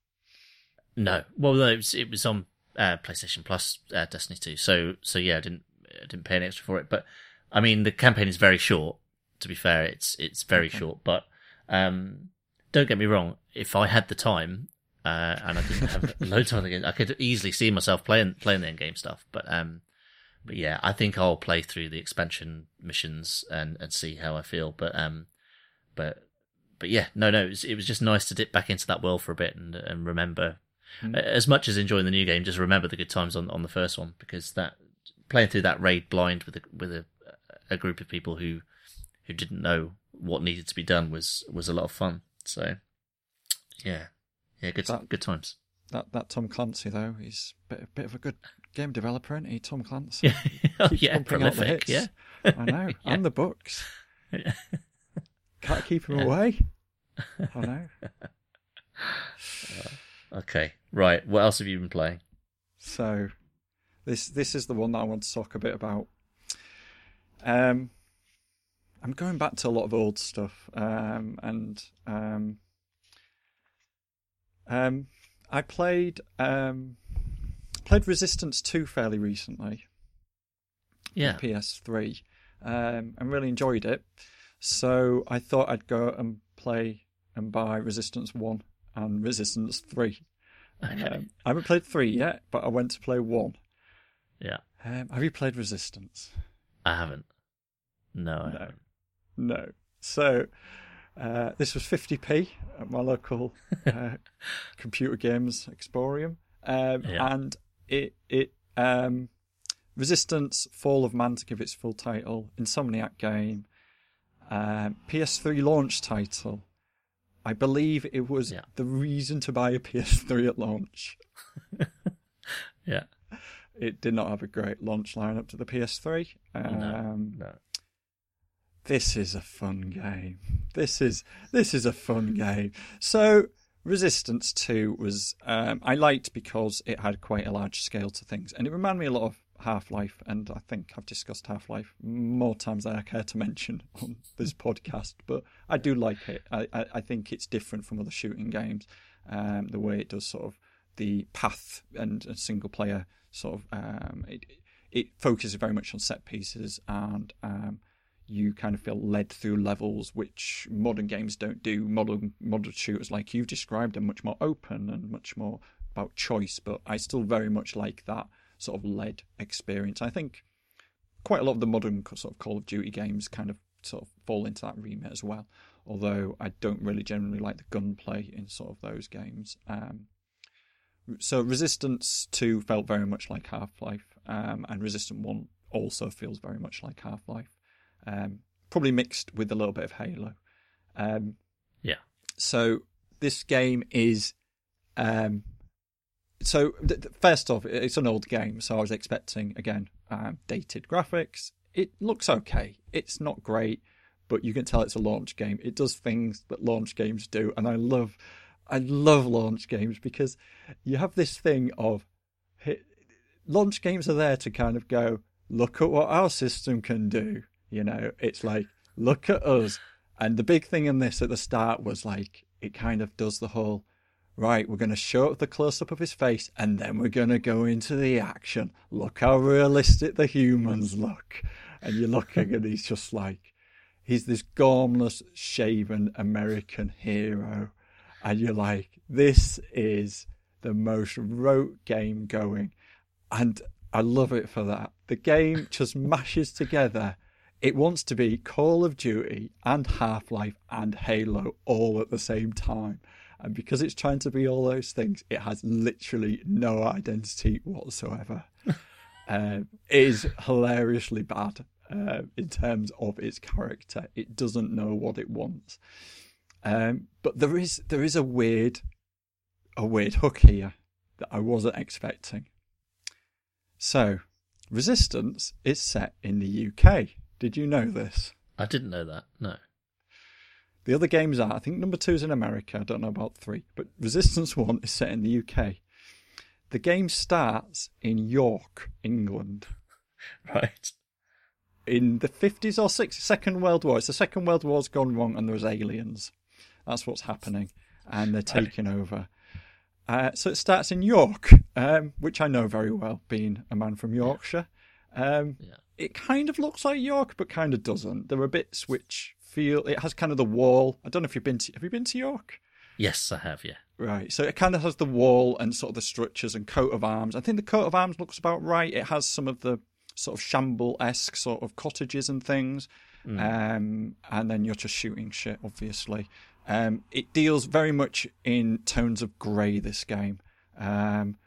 No, well, it was it was on uh, PlayStation Plus, uh, Destiny Two. So so yeah, I didn't I didn't pay any extra for it. But I mean, the campaign is very short. To be fair, it's it's very okay. short. But um, don't get me wrong. If I had the time uh, and I didn't have loads of other games, I could easily see myself playing playing the end game stuff. But um, but yeah, I think I'll play through the expansion missions and and see how I feel. But um, but but yeah, no, no, it was, it was just nice to dip back into that world for a bit and and remember mm. as much as enjoying the new game, just remember the good times on on the first one because that playing through that raid blind with a with a a group of people who who didn't know what needed to be done was was a lot of fun. So yeah, yeah, good that, good times. That that Tom Clancy though, he's a bit, bit of a good game developer, isn't he? Tom Clancy. Yeah, oh, yeah, prolific. Yeah, I know, yeah. and the books. Yeah. Can't keep him yeah. away. I know. Uh, okay, right. What else have you been playing? So, this this is the one that I want to talk a bit about. Um, I'm going back to a lot of old stuff, um, and um, um, I played um, played Resistance Two fairly recently. Yeah, PS3, um, and really enjoyed it. So I thought I'd go and play and buy Resistance 1 and Resistance 3. Okay. Um, I haven't played 3 yet, but I went to play 1. Yeah. Um, have you played Resistance? I haven't. No, I no. haven't. No. So uh, this was 50p at my local uh, computer games Exporium. Um, yeah. And it, it um, Resistance Fall of Man, to give its full title, Insomniac game, uh, PS3 launch title. I believe it was yeah. the reason to buy a PS3 at launch. yeah. It did not have a great launch lineup to the PS3. Um, no, no. This is a fun game. This is this is a fun game. So Resistance 2 was um, I liked because it had quite a large scale to things, and it reminded me a lot of Half Life, and I think I've discussed Half Life more times than I care to mention on this podcast. But I do like it. I, I, I think it's different from other shooting games. Um, the way it does sort of the path and, single player sort of um, it, it focuses very much on set pieces and um, you kind of feel led through levels which modern games don't do. Modern modern shooters like you've described are much more open and much more about choice, but I still very much like that sort of led experience. I think quite a lot of the modern sort of Call of Duty games kind of sort of fall into that remit as well. Although I don't really generally like the gunplay in sort of those games. Um, so Resistance 2 felt very much like Half Life, um, and Resistance 1 also feels very much like Half Life. Um, probably mixed with a little bit of Halo. Um, yeah. So this game is um, so th- first off, it's an old game, so I was expecting again um, dated graphics. It looks okay. It's not great, but you can tell it's a launch game. It does things that launch games do, and I love, I love launch games because you have this thing of launch games are there to kind of go, look at what our system can do. You know, it's like look at us. And the big thing in this at the start was like it kind of does the whole right, we're going to show up the close up of his face and then we're going to go into the action. Look how realistic the humans look. and you're looking, and he's just like, he's this gormless, shaven American hero, and you're like, this is the most rote game going, and I love it for that. The game just mashes together. It wants to be Call of Duty and Half Life and Halo all at the same time. And because it's trying to be all those things, it has literally no identity whatsoever. uh, it is hilariously bad uh, in terms of its character. It doesn't know what it wants. Um, but there is there is a weird a weird hook here that I wasn't expecting. So, Resistance is set in the UK. Did you know this? I didn't know that. No. The other games are, I think number two is in America. I don't know about three, but Resistance One is set in the UK. The game starts in York, England. Right. In the 50s or 60s, Second World War. It's the Second World War's gone wrong and there's aliens. That's what's happening. And they're taking over. Uh, so it starts in York, um, which I know very well, being a man from Yorkshire. Um, Yeah. It kind of looks like York, but kind of doesn't. There are bits which feel it has kind of the wall. I don't know if you've been to. Have you been to York? Yes, I have. Yeah. Right. So it kind of has the wall and sort of the structures and coat of arms. I think the coat of arms looks about right. It has some of the sort of shamble esque sort of cottages and things. Um, and then you're just shooting shit, obviously. Um, it deals very much in tones of grey, this game. Um,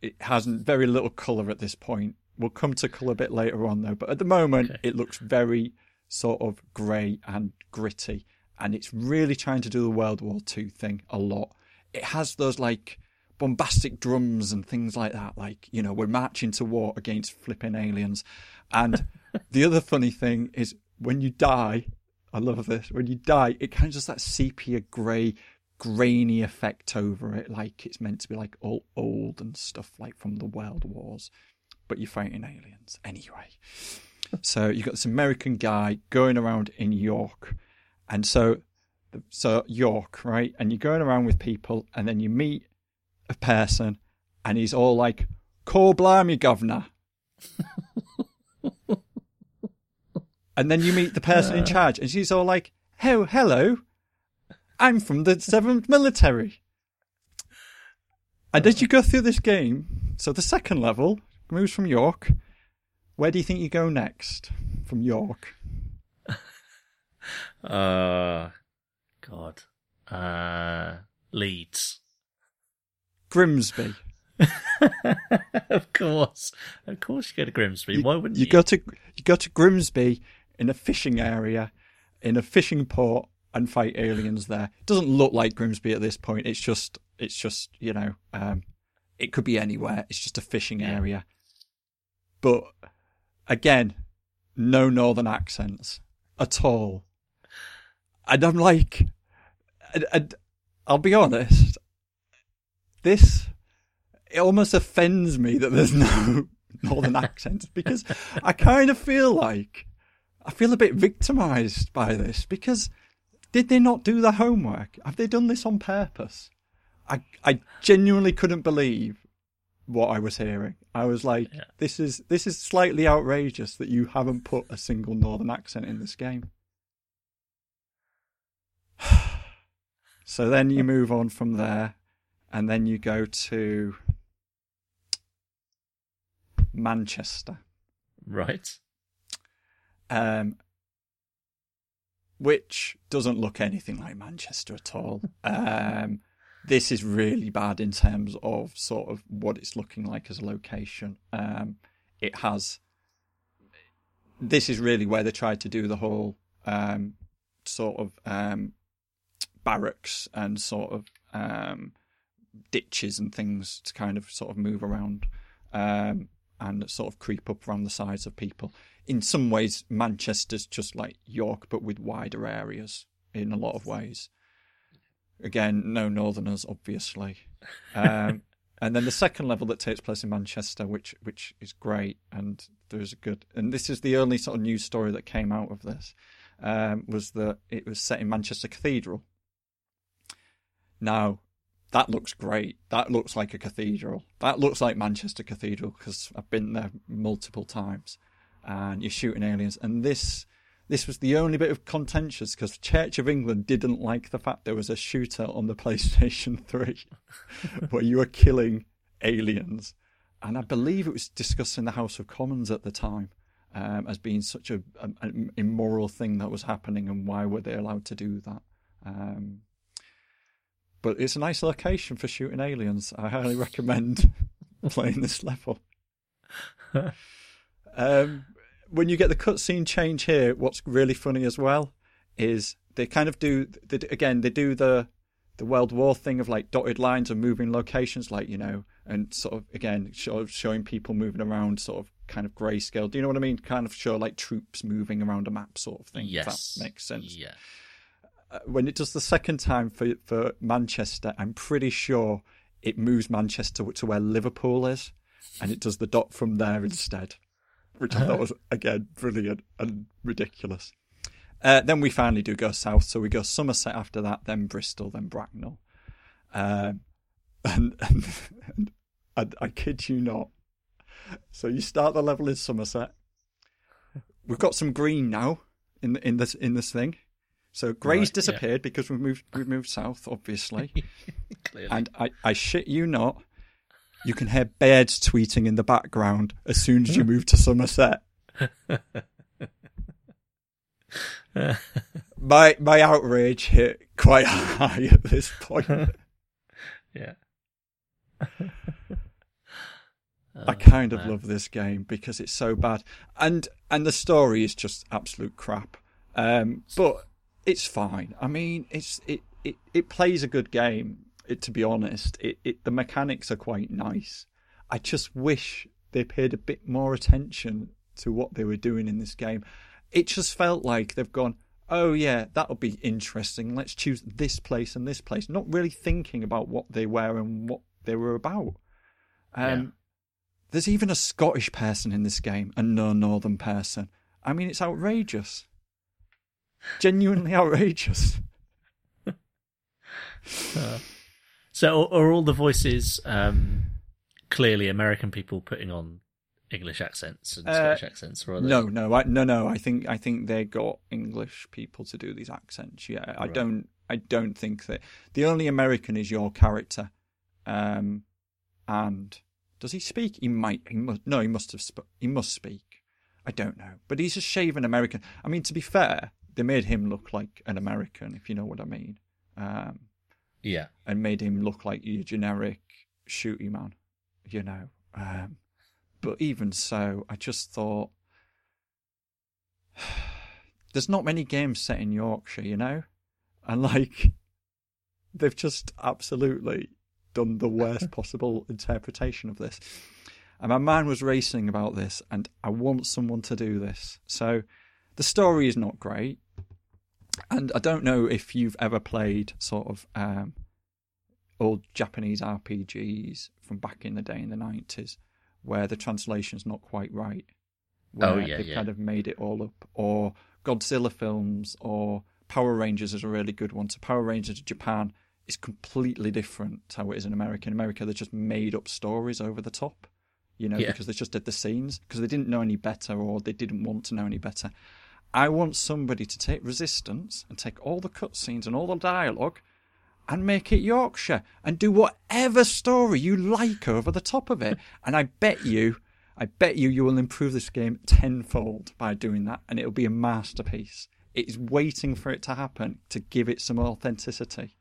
it has very little colour at this point. We'll come to colour a bit later on, though. But at the moment, Okay. it looks very sort of grey and gritty. And it's really trying to do the World War II thing a lot. It has those like bombastic drums and things like that. Like, you know, we're marching to war against flipping aliens. And the other funny thing is when you die, I love this, when you die, it kind of just that sepia grey, grainy effect over it. Like it's meant to be like all old and stuff like from the World Wars. But you're fighting aliens anyway. So you've got this American guy going around in York, and so so York, right? And you're going around with people, and then you meet a person, and he's all like, "Call blimey, governor." and then you meet the person in charge, and she's all like, "Oh, hello, I'm from the Seventh Military." And as you go through this game, so the second level moves from York. Where do you think you go next from York? Uh, God. Uh, Leeds. Grimsby. of course, of course, you go to Grimsby. Why wouldn't you? you go to you go to Grimsby in a fishing area, in a fishing port, and fight aliens there. It doesn't look like Grimsby at this point. It's just it's just you know um, it could be anywhere. It's just a fishing Yeah. area. But again, no northern accents at all. And I'm like, and, and I'll be honest, this it almost offends me that there's no northern accents because I kind of feel like I feel a bit victimized by this because did they not do the homework? Have they done this on purpose? I I genuinely couldn't believe what I was hearing. I was like, Yeah. this is this is slightly outrageous that you haven't put a single northern accent in this game. so then you move on from there and then you go to Manchester. Right. um, which doesn't look anything like Manchester at all. Um, this is really bad in terms of sort of what it's looking like as a location. Um, it has. This is really where they tried to do the whole um, sort of um, barracks and sort of um, ditches and things to kind of sort of move around um, and sort of creep up around the sides of people in some ways, Manchester's just like York, but with wider areas in a lot of ways. Again, no Northerners, obviously. Um, and then the second level that takes place in Manchester, which which is great, and there's a good. And this is the only sort of news story that came out of this, um, was that it was set in Manchester Cathedral. Now, that looks great. That looks like a cathedral. That looks like Manchester Cathedral because I've been there multiple times. and you're shooting aliens. And this this was the only bit of contentious because the Church of England didn't like the fact there was a shooter on the PlayStation 3 where you were killing aliens. And I believe it was discussed in the House of Commons at the time um, as being such a, an immoral thing that was happening and why were they allowed to do that. Um, but it's a nice location for shooting aliens. I highly recommend playing this level. um, when you get the cutscene change here, what's really funny as well is they kind of do they, again they do the the World War thing of like dotted lines and moving locations, like you know, and sort of again show, showing people moving around, sort of kind of grayscale. Do you know what I mean? Kind of show like troops moving around a map, sort of thing. Yes, that makes sense. Yeah. Uh, when it does the second time for for Manchester, I'm pretty sure it moves Manchester to where Liverpool is, and it does the dot from there instead which I thought was again brilliant and ridiculous. Uh, then we finally do go south, so we go Somerset after that, then Bristol, then Bracknell, um, and, and, and, and I kid you not. So you start the level in Somerset. We've got some green now in in this in this thing. So grey's right, disappeared yeah. because we've moved we've moved south, obviously. and I, I shit you not, you can hear birds tweeting in the background as soon as you move to Somerset. my my outrage hit quite high at this point. yeah. I kind of love this game because it's so bad, and and the story is just absolute crap. Um, but it's fine. I mean, it's it, it it plays a good game it, to be honest, it, it, the mechanics are quite nice. I just wish they paid a bit more attention to what they were doing in this game. It just felt like they've gone, oh yeah, that'll be interesting. Let's choose this place and this place, not really thinking about what they were and what they were about. Um, yeah. There's even a Scottish person in this game and no Northern person. I mean, it's outrageous. Genuinely outrageous. uh. So are all the voices um, clearly American people putting on English accents and uh, Scottish accents? Or no, no, I, no, no. I think I think they got English people to do these accents. Yeah, I right. don't. I don't think that the only American is your character. Um, and does he speak? He might. He must. No, he must have. Sp- he must speak. I don't know, but he's a shaven American. I mean, to be fair, they made him look like an American, if you know what I mean. Um, yeah. And made him look like your generic shooty man, you know. Um, but even so, I just thought there's not many games set in Yorkshire, you know? And like they've just absolutely done the worst possible interpretation of this. And my mind was racing about this, and I want someone to do this. So the story is not great and I don't know if you've ever played sort of um, old Japanese RPGs from back in the day in the nineties, where the translation's not quite right. Where oh yeah, they've yeah. kind of made it all up, or Godzilla films, or Power Rangers is a really good one. So Power Rangers Japan is completely different to how it is in America. In America, they just made up stories over the top, you know, yeah. because they just did the scenes because they didn't know any better or they didn't want to know any better. I want somebody to take Resistance and take all the cutscenes and all the dialogue and make it Yorkshire and do whatever story you like over the top of it. And I bet you, I bet you, you will improve this game tenfold by doing that, and it'll be a masterpiece. It is waiting for it to happen to give it some authenticity.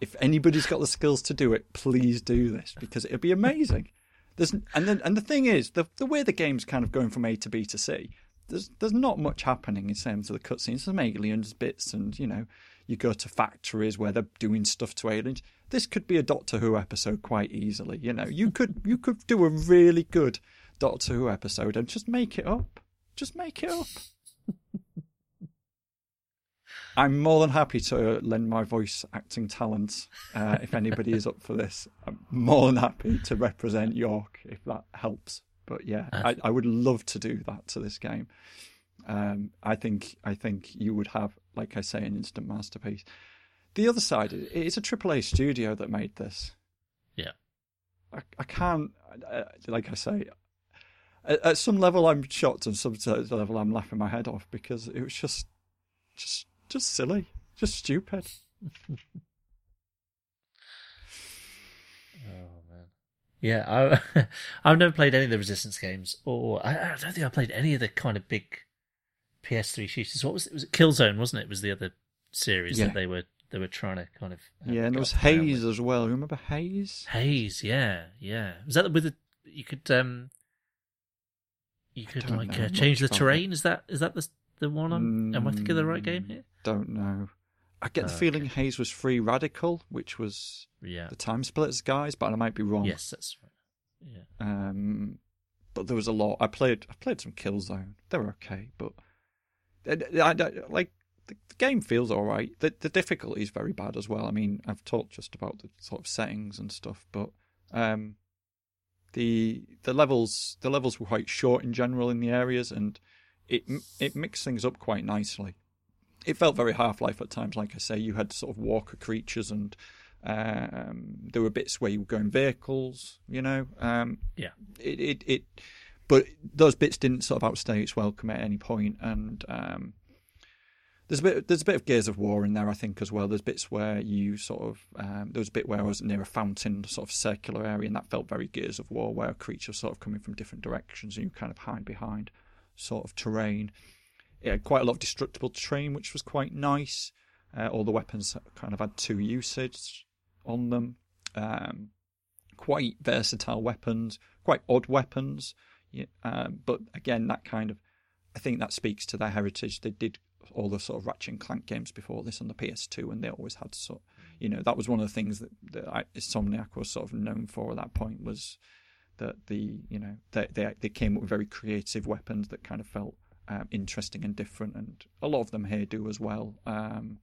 If anybody's got the skills to do it, please do this because it'll be amazing. There's, and then, and the thing is, the the way the game's kind of going from A to B to C, there's there's not much happening in terms of the cutscenes. Some aliens bits, and you know, you go to factories where they're doing stuff to aliens. This could be a Doctor Who episode quite easily. You know, you could you could do a really good Doctor Who episode and just make it up. Just make it up. I'm more than happy to lend my voice acting talent uh, if anybody is up for this. I'm more than happy to represent York if that helps. But yeah, I, I would love to do that to this game. Um, I think I think you would have, like I say, an instant masterpiece. The other side, it's a AAA studio that made this. Yeah, I, I can't, uh, like I say, at, at some level I'm shocked, and at some level I'm laughing my head off because it was just, just, just silly, just stupid. Oh man. Yeah, I I've never played any of the Resistance games, or I, I don't think I played any of the kind of big PS3 shooters. What was it? Was it Killzone? Wasn't it? Was the other series Yeah. that they were they were trying to kind of uh, Yeah, and there was Haze as well. You Remember Haze? Haze, yeah, yeah. Was that with the you could um you could like uh, change the terrain? Is that is that the the one? I'm, am I thinking of the right game Mm, here? Don't know. I get the Oh, feeling okay. Haze was Free Radical, which was Yeah. the Time Splitters guys, but I might be wrong. Yes, that's right. Yeah. Um, but there was a lot. I played. I played some Killzone. They were okay, but I, I- I- like the, the game feels all right. The the difficulty is very bad as well. I mean, I've talked just about the sort of settings and stuff, but um, the the levels the levels were quite short in general in the areas, and it it mixed things up quite nicely. It felt very Half Life at times. Like I say, you had sort of walker creatures and. Um, there were bits where you were going vehicles, you know. Um, Yeah. it, it, it but those bits didn't sort of outstay its welcome at any point and um there's a bit there's a bit of Gears of War in there I think as well there's bits where you sort of um there was a bit where I was near a fountain sort of circular area and that felt very Gears of War where a creature sort of coming from different directions and you kind of hide behind sort of terrain it had quite a lot of destructible terrain which was quite nice uh, all the weapons kind of had two usage on them um quite versatile weapons, quite odd weapons. Yeah, um, but again, that kind of, I think that speaks to their heritage. They did all the sort of Ratchet and Clank games before this on the PS2, and they always had sort, you know, that was one of the things that, that Insomniac was sort of known for at that point was that the, you know, they they, they came up with very creative weapons that kind of felt um, interesting and different, and a lot of them here do as well. Um,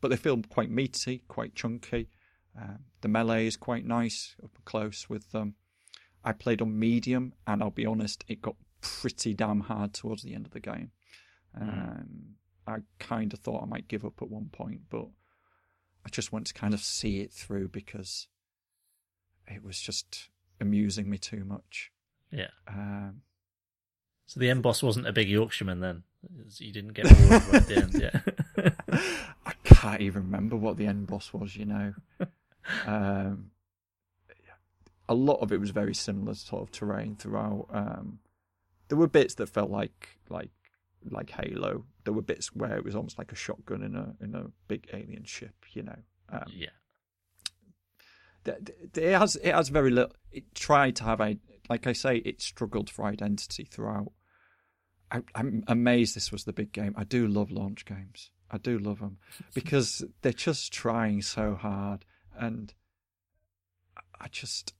but they feel quite meaty, quite chunky. Um, the melee is quite nice up close with them. I played on medium, and I'll be honest, it got pretty damn hard towards the end of the game. Um, I kind of thought I might give up at one point, but I just want to kind of see it through because it was just amusing me too much. Yeah. Um, So the end boss wasn't a big Yorkshireman then. You didn't get right at the end, yeah. I can't even remember what the end boss was, you know. um, a lot of it was very similar sort of terrain throughout. Um, there were bits that felt like like like Halo. There were bits where it was almost like a shotgun in a in a big alien ship, you know. Um, yeah. it has it has very little. It tried to have a like I say, it struggled for identity throughout. I, I'm amazed this was the big game. I do love launch games. I do love them because they're just trying so hard, and I just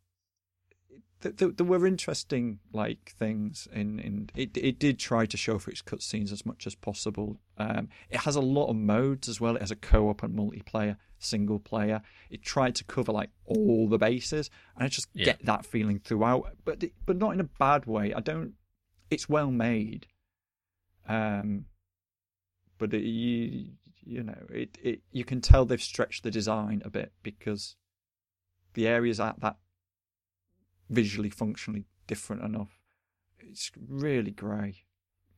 th- th- there were interesting like things in in it. It did try to show for its cutscenes as much as possible. Um, it has a lot of modes as well. It has a co-op and multiplayer, single player. It tried to cover like all the bases, and I just Yeah. get that feeling throughout, but but not in a bad way. I don't. It's well made, um, but it, you you know it, it you can tell they've stretched the design a bit because the areas aren't that visually functionally different enough. It's really grey.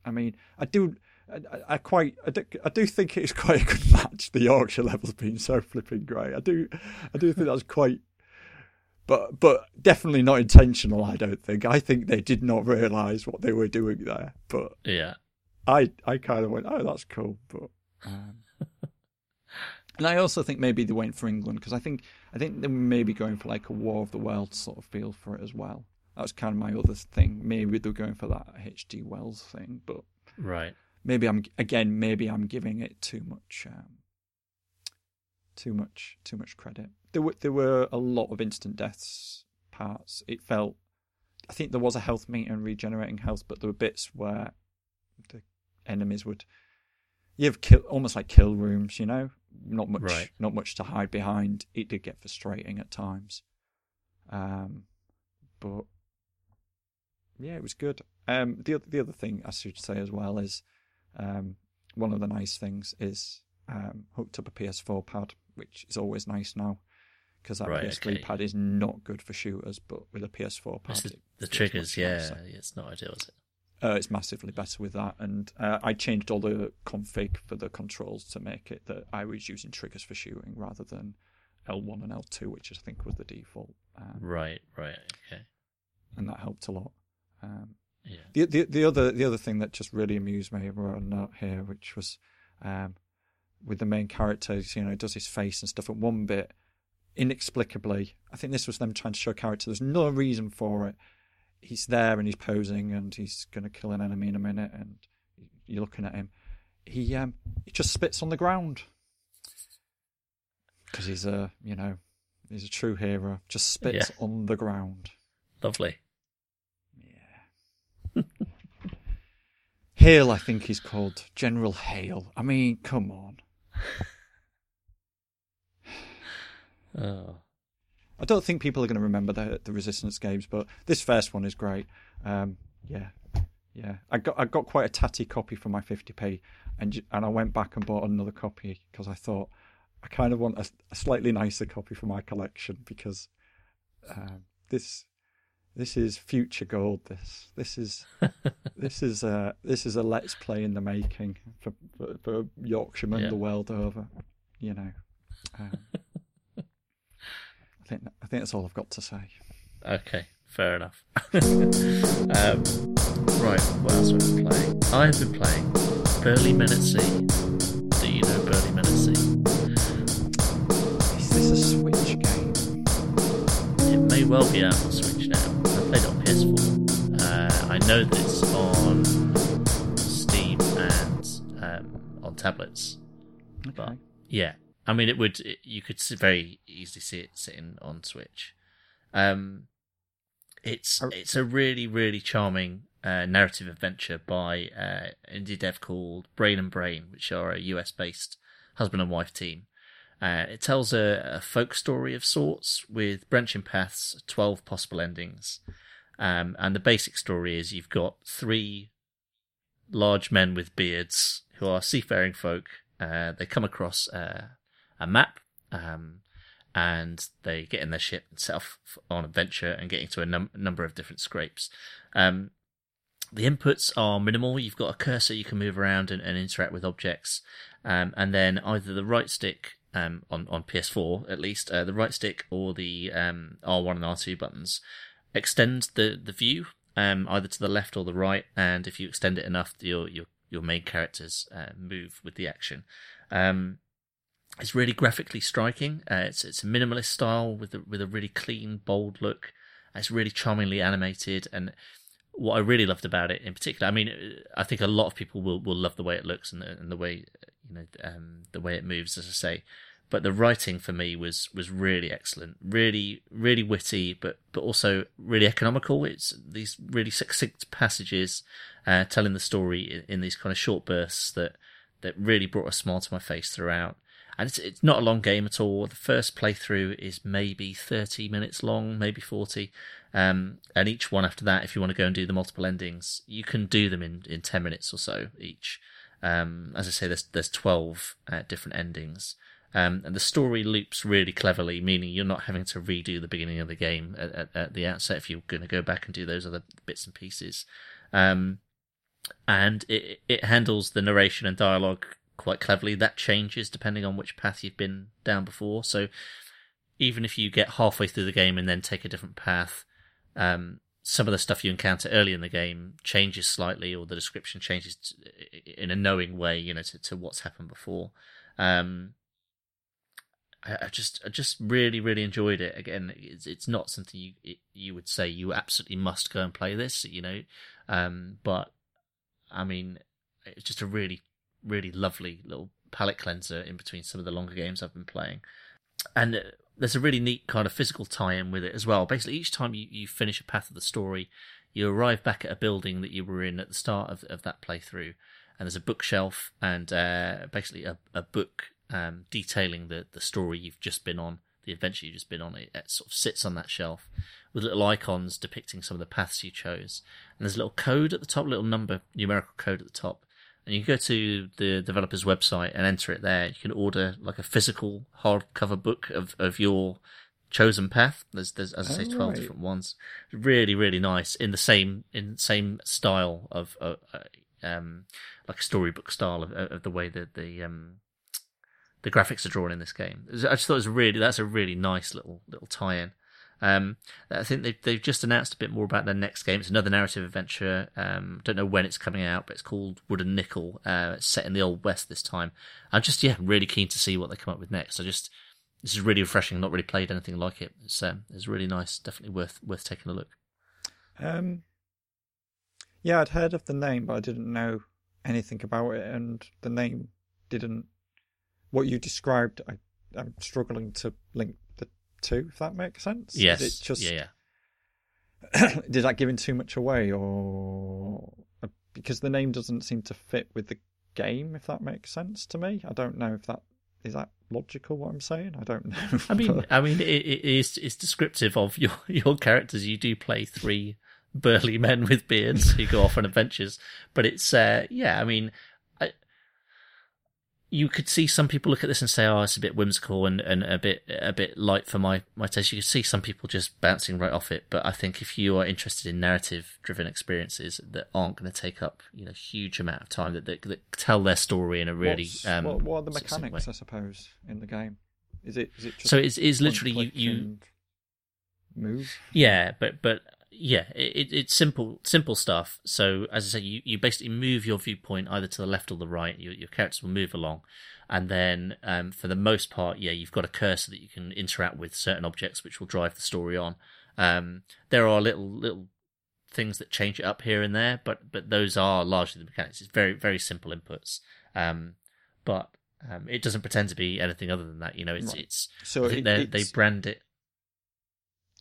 I mean, I do, I, I- I quite, I do, I do think it's quite a good match. The Yorkshire levels being so flipping grey. I do, I do think that's quite, but but definitely not intentional. I don't think. I think they did not realise what they were doing there. But Yeah. I I kind of went, oh, that's cool. But um, and I also think maybe they went for England because I think I think they were maybe going for like a War of the Worlds sort of feel for it as well. That was kind of my other thing. Maybe they were going for that H.G. Wells thing, but Right. maybe I'm again maybe I'm giving it too much um, too much too much credit. There were there were a lot of instant deaths parts. It felt I think there was a health meter and regenerating health, but there were bits where the enemies would you have kill almost like kill rooms, you know, not much Right. not much to hide behind. It did get frustrating at times, um, but yeah, it was good. Um, the oth- the other thing I should say as well is um, one of the nice things is um, hooked up a PS4 pad, which is always nice now because that Right, PS3 okay. pad is not good for shooters, but with a PS4 pad, It's the, the triggers, yeah, nicer. it's not ideal, is it? Uh, it's massively better with that, and uh, I changed all the config for the controls to make it that I was using triggers for shooting rather than L1 and L2, which I think was the default, um, Right, right, okay, and that helped a lot. Um, yeah, the, the the other the other thing that just really amused me, I wrote a note here, which was um, with the main characters, you know, does his face and stuff. At one bit, inexplicably, I think this was them trying to show character. There's no reason for it. He's there and he's posing and he's going to kill an enemy in a minute, and you're looking at him. He um he just spits on the ground because he's a you know he's a true hero. Just spits Yeah. on the ground. lovely. Yeah. Hale, I think he's called General Hale. I mean, come on. Oh, I don't think people are going to remember the the Resistance games, but this first one is great. Um, yeah, yeah. I got I got quite a tatty copy for my 50p, and and I went back and bought another copy because I thought I kind of want a, a slightly nicer copy for my collection because um, this this is future gold. This this is this is a this is a let's play in the making for for, for Yorkshiremen Yeah. the world over. You know. Um, I think I think that's all I've got to say. okay, fair enough. um, right, what else have I been playing? I've been playing Burly Men at Sea. Do you know Burly Men at Sea? Is this a Switch game? It may well be out on Switch now. I played it on PS4. Uh, I know that it's on Steam and um, on tablets. But Okay. yeah, I mean, it would. It, you could very easily see it sitting on Switch. Um, it's it's a really really charming uh, narrative adventure by uh, indie dev called Brain and Brain, which are a US based husband and wife team. Uh, it tells a, a folk story of sorts with branching paths, twelve possible endings, um, and the basic story is you've got three large men with beards who are seafaring folk. Uh, they come across uh, a map, um, and they get in their ship and set off on adventure and get into a num- number of different scrapes. Um, the inputs are minimal. You've got a cursor you can move around and, and interact with objects, um, and then either the right stick um, on on PS4 at least, uh, the right stick or the um, R1 and R2 buttons extend the the view um, either to the left or the right, and if you extend it enough, your your your main characters uh, move with the action. Um, it's really graphically striking. Uh, it's it's a minimalist style with a, with a really clean, bold look. It's really charmingly animated, and what I really loved about it, in particular, I mean, I think a lot of people will, will love the way it looks and the, and the way you know um, the way it moves, as I say. But the writing for me was was really excellent, really really witty, but but also really economical. It's these really succinct passages uh, telling the story in, in these kind of short bursts that that really brought a smile to my face throughout. And it's it's not a long game at all. The first playthrough is maybe thirty minutes long, maybe forty. Um, and each one after that, if you want to go and do the multiple endings, you can do them in, in ten minutes or so each. Um, as I say, there's there's twelve uh, different endings, um, and the story loops really cleverly, meaning you're not having to redo the beginning of the game at, at, at the outset if you're going to go back and do those other bits and pieces. Um, and it it handles the narration and dialogue quite cleverly. That changes depending on which path you've been down before. So even if you get halfway through the game and then take a different path, um, some of the stuff you encounter early in the game changes slightly, or the description changes t- in a knowing way, you know, to, to what's happened before. Um, I, I just, I just really, really enjoyed it. Again, it's, it's not something you it, you would say you absolutely must go and play this, you know, um, but I mean, it's just a really, really lovely little palette cleanser in between some of the longer games I've been playing. And uh, there's a really neat kind of physical tie-in with it as well. Basically, each time you, you finish a path of the story, you arrive back at a building that you were in at the start of, of that playthrough, and there's a bookshelf and uh, basically a, a book um, detailing the, the story you've just been on, the adventure you've just been on. It, it sort of sits on that shelf with little icons depicting some of the paths you chose. And there's a little code at the top, a little number, numerical code at the top. And you can go to the developer's website and enter it there. You can order like a physical hardcover book of, of your chosen path. There's, there's as I say, twelve right. different ones. Really, really nice in the same in the same style of uh, uh, um like a storybook style of, of the way that the um the graphics are drawn in this game. I just thought it was really that's a really nice little little tie-in. Um, I think they've they've just announced a bit more about their next game. It's another narrative adventure. Um, don't know when it's coming out, but it's called Wood and Nickel. Uh, it's set in the Old West this time. I'm just yeah really keen to see what they come up with next. I just this is really refreshing. Not really played anything like it. It's um, it's really nice. Definitely worth worth taking a look. Um, yeah, I'd heard of the name, but I didn't know anything about it, and the name didn't. What you described, I, I'm struggling to link two. If that makes sense. Yes, Is it just yeah, yeah. did that giving too much away, or uh, because the name doesn't seem to fit with the game? If that makes sense to me, I don't know if that is that logical. What I'm saying, I don't know. I mean, But- I mean, it, it is it's descriptive of your your characters. You do play three burly men with beards who go off on adventures, but it's uh, yeah. I mean, you could see some people look at this and say, "Oh, it's a bit whimsical and, and a bit a bit light for my my taste." You could see some people just bouncing right off it, but I think if you are interested in narrative driven experiences that aren't going to take up you know huge amount of time that, that that tell their story in a really um, what, what are the mechanics? I suppose in the game. Is it is it So it's it's literally you you move? Yeah, but but yeah, it, it's simple simple stuff. So as I say, you, you basically move your viewpoint either to the left or the right. Your your characters will move along, and then um, for the most part, yeah, you've got a cursor that you can interact with certain objects, which will drive the story on. Um, there are little little things that change it up here and there, but but those are largely the mechanics. It's very very simple inputs, um, but um, it doesn't pretend to be anything other than that. You know, it's Right. it's So it, they brand it.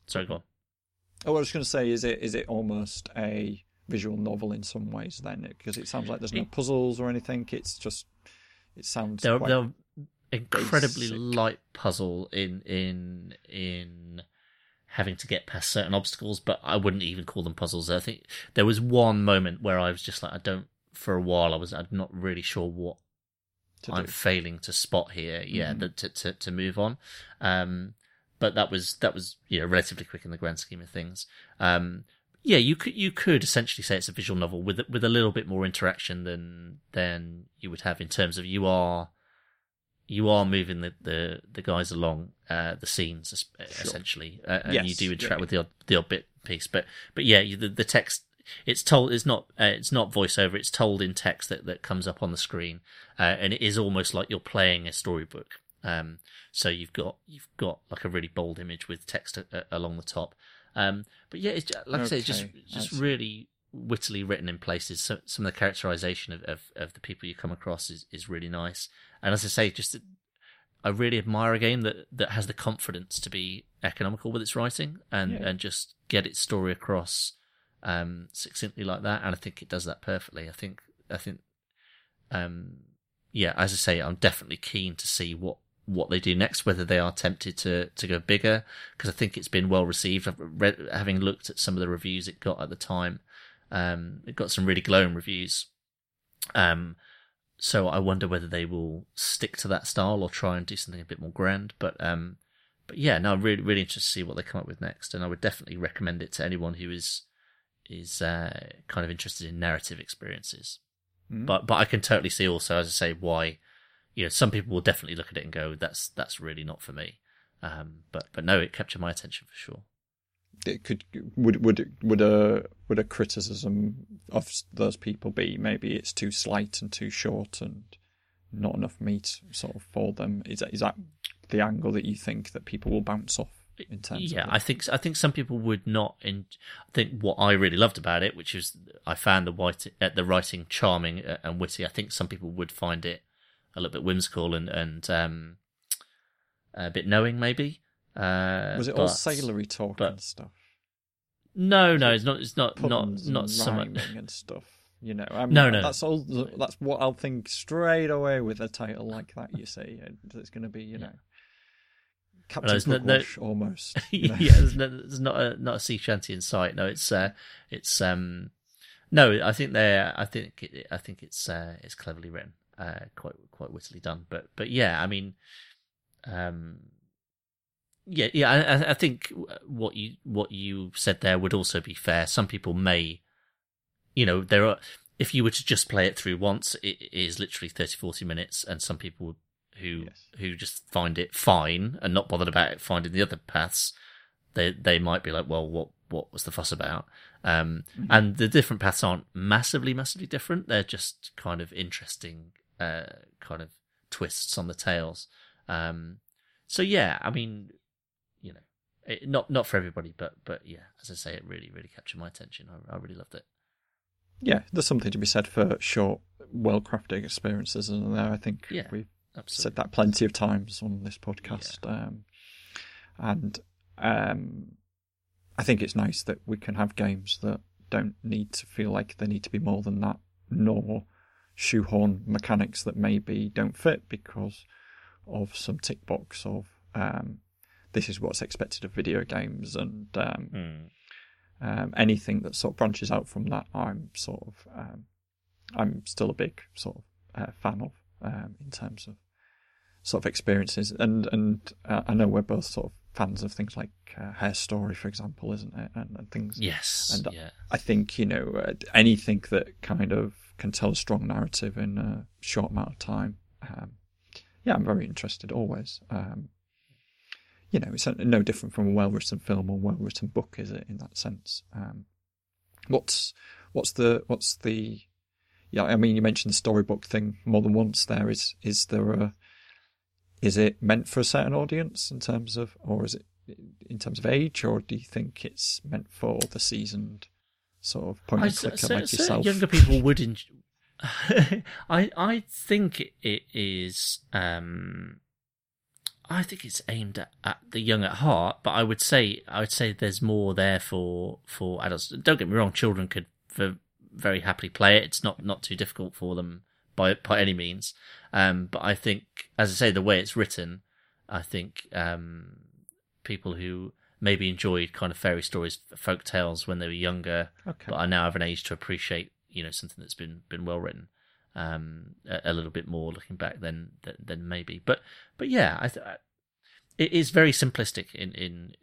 Sorry, go on. Oh, I was going to say, is it is it almost a visual novel in some ways then? Because it sounds like there's no puzzles or anything. It's just it sounds they're, quite they're incredibly basic. light puzzle in in in having to get past certain obstacles, but I wouldn't even call them puzzles. I think there was one moment where I was just like, I don't. For a while, I was I'm not really sure what I'm do. failing to spot here. Yeah, Mhm. that to, to to move on. Um, but that was that was you know relatively quick in the grand scheme of things. Um, yeah, you could you could essentially say it's a visual novel with with a little bit more interaction than than you would have in terms of you are you are moving the the, the guys along uh, the scenes es- essentially, uh, and you do interact yeah. with the odd, the odd bit piece. But but yeah, the the text it's told it's not uh, it's not voiceover. It's told in text that that comes up on the screen, uh, and it is almost like you're playing a storybook. Um, so you've got you've got like a really bold image with text a, a- along the top. Um, but yeah, it's, like I say, it's just just see. really wittily written in places. So, some of the characterization of, of, of the people you come across is, is really nice. And as I say, just I really admire a game that, that has the confidence to be economical with its writing and, Yeah. and just get its story across um, succinctly like that. And I think it does that perfectly. I think I think um, yeah, as I say, I'm definitely keen to see what what they do next, whether they are tempted to to go bigger, because I think it's been well received. Read, having looked at some of the reviews it got at the time, um, it got some really glowing reviews. Um, so I wonder whether they will stick to that style or try and do something a bit more grand. But um, but yeah, no, I'm really really interested to see what they come up with next, and I would definitely recommend it to anyone who is is uh, kind of interested in narrative experiences. Mm. But but I can totally see also, as I say, why you know some people will definitely look at it and go, "That's that's really not for me." Um, but but no, it captured my attention for sure. it could would would would a would a criticism of those people be maybe it's too slight and too short and not enough meat sort of for them is that is that the angle that you think that people will bounce off in terms yeah, of I think I think some people would not. In, I think what I really loved about it, which is I found the white uh, the writing charming uh, and witty. I think some people would find it a little bit whimsical and and um, a bit knowing, maybe. Uh, was it all sailory talk but- and stuff No, no, it's not. It's not. Not puns not and so much. and stuff you know I mean, No, no. that's all that's what I'll think straight away with a title like that you see it's going to be you know Captain there's no- no- almost you know? yeah, there's, no, there's not a not a sea shanty in sight. No, it's uh, it's um, no, I think they're, I think, it, I think it's uh, it's cleverly written, uh, quite quite wittily done. But but yeah, I mean, um, yeah, yeah. I, I think what you what you said there would also be fair. Some people may, you know, there are. If you were to just play it through once, it is literally 30, 40 minutes, and some people who Yes. who just find it fine and not bothered about it finding the other paths, they they might be like, well, what what was the fuss about? Um, and the different paths aren't massively massively different. They're just kind of interesting, uh, kind of twists on the tails. Um, so yeah, I mean, you know, it, not not for everybody, but but yeah, as I say, it really really captured my attention. I, I really loved it. Yeah, there's something to be said for short, well crafted experiences, isn't there? I think Yeah, we've Absolutely. said that plenty of times on this podcast. Um, and um, I think it's nice that we can have games that don't need to feel like they need to be more than that, nor shoehorn mechanics that maybe don't fit because of some tick box of um, this is what's expected of video games and um, um, anything that sort of branches out from that, I'm sort of, um, I'm still a big sort of uh, fan of um, in terms of sort of experiences. And and uh, I know we're both sort of fans of things like uh, Her Story, for example, isn't it? And, and things. Yes. And yeah. I think you know uh, anything that kind of can tell a strong narrative in a short amount of time. Um, yeah, I'm very interested always. Um, you know, it's no different from a well-written film or well-written book, is it? In that sense, um, what's what's the what's the yeah? I mean, you mentioned the storybook thing more than once. There is is there a is it meant for a certain audience in terms of, or is it in terms of age, or do you think it's meant for the seasoned sort of point I, and clicker so- like so yourself? younger people would enjoy. I I think it is. Um, I think it's aimed at, at the young at heart, but I would say I would say there's more there for for adults. Don't get me wrong; children could very happily play it. It's not not too difficult for them by by any means. Um, but I think, as I say, the way it's written, I think um, people who maybe enjoyed kind of fairy stories, folk tales when they were younger, Okay. but are now of an age to appreciate you know something that's been been well written um a, a little bit more looking back than than, than maybe but but yeah i th- it is very simplistic in in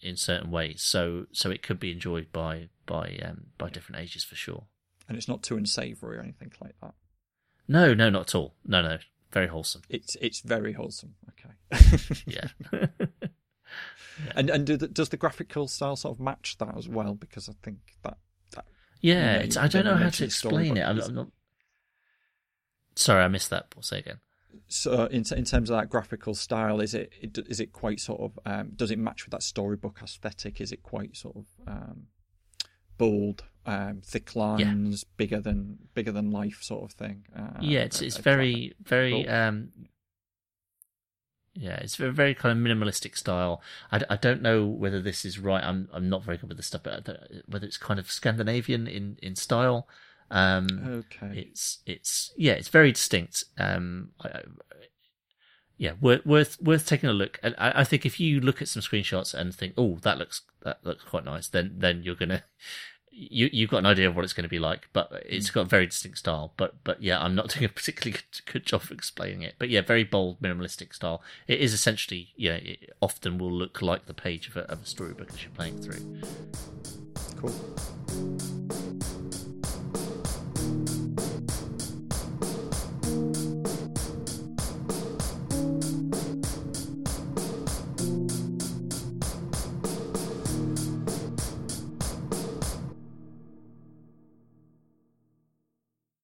in certain ways so so it could be enjoyed by by um by different ages for sure and it's not too unsavory or anything like that. No no not at all no no very wholesome It's it's very wholesome. Okay. yeah and and do the, does the graphical style sort of match that as well? Because I think that that yeah You know, it's i don't know how to explain it I'm. I'm not sorry i missed that Paul, say again so in in terms of that graphical style, is it it- is it quite sort of um, does it match with that storybook aesthetic? Is it quite sort of um, bold, um, thick lines, bigger than bigger than life sort of thing? Uh, yeah it's it's a very very Cool. um yeah it's very very kind of minimalistic style I, I don't know whether this is right i'm i'm not very good with this stuff but whether it's kind of scandinavian in in style um Okay. it's it's yeah it's very distinct um I, I, yeah worth worth worth taking a look and I, I think if you look at some screenshots and think oh that looks that looks quite nice then then you're gonna you you've got an idea of what it's going to be like but it's mm. got a very distinct style but but yeah i'm not doing a particularly good, good job of explaining it. But yeah very bold minimalistic style. It is essentially yeah it often will look like the page of a, of a storybook as you're playing through. Cool.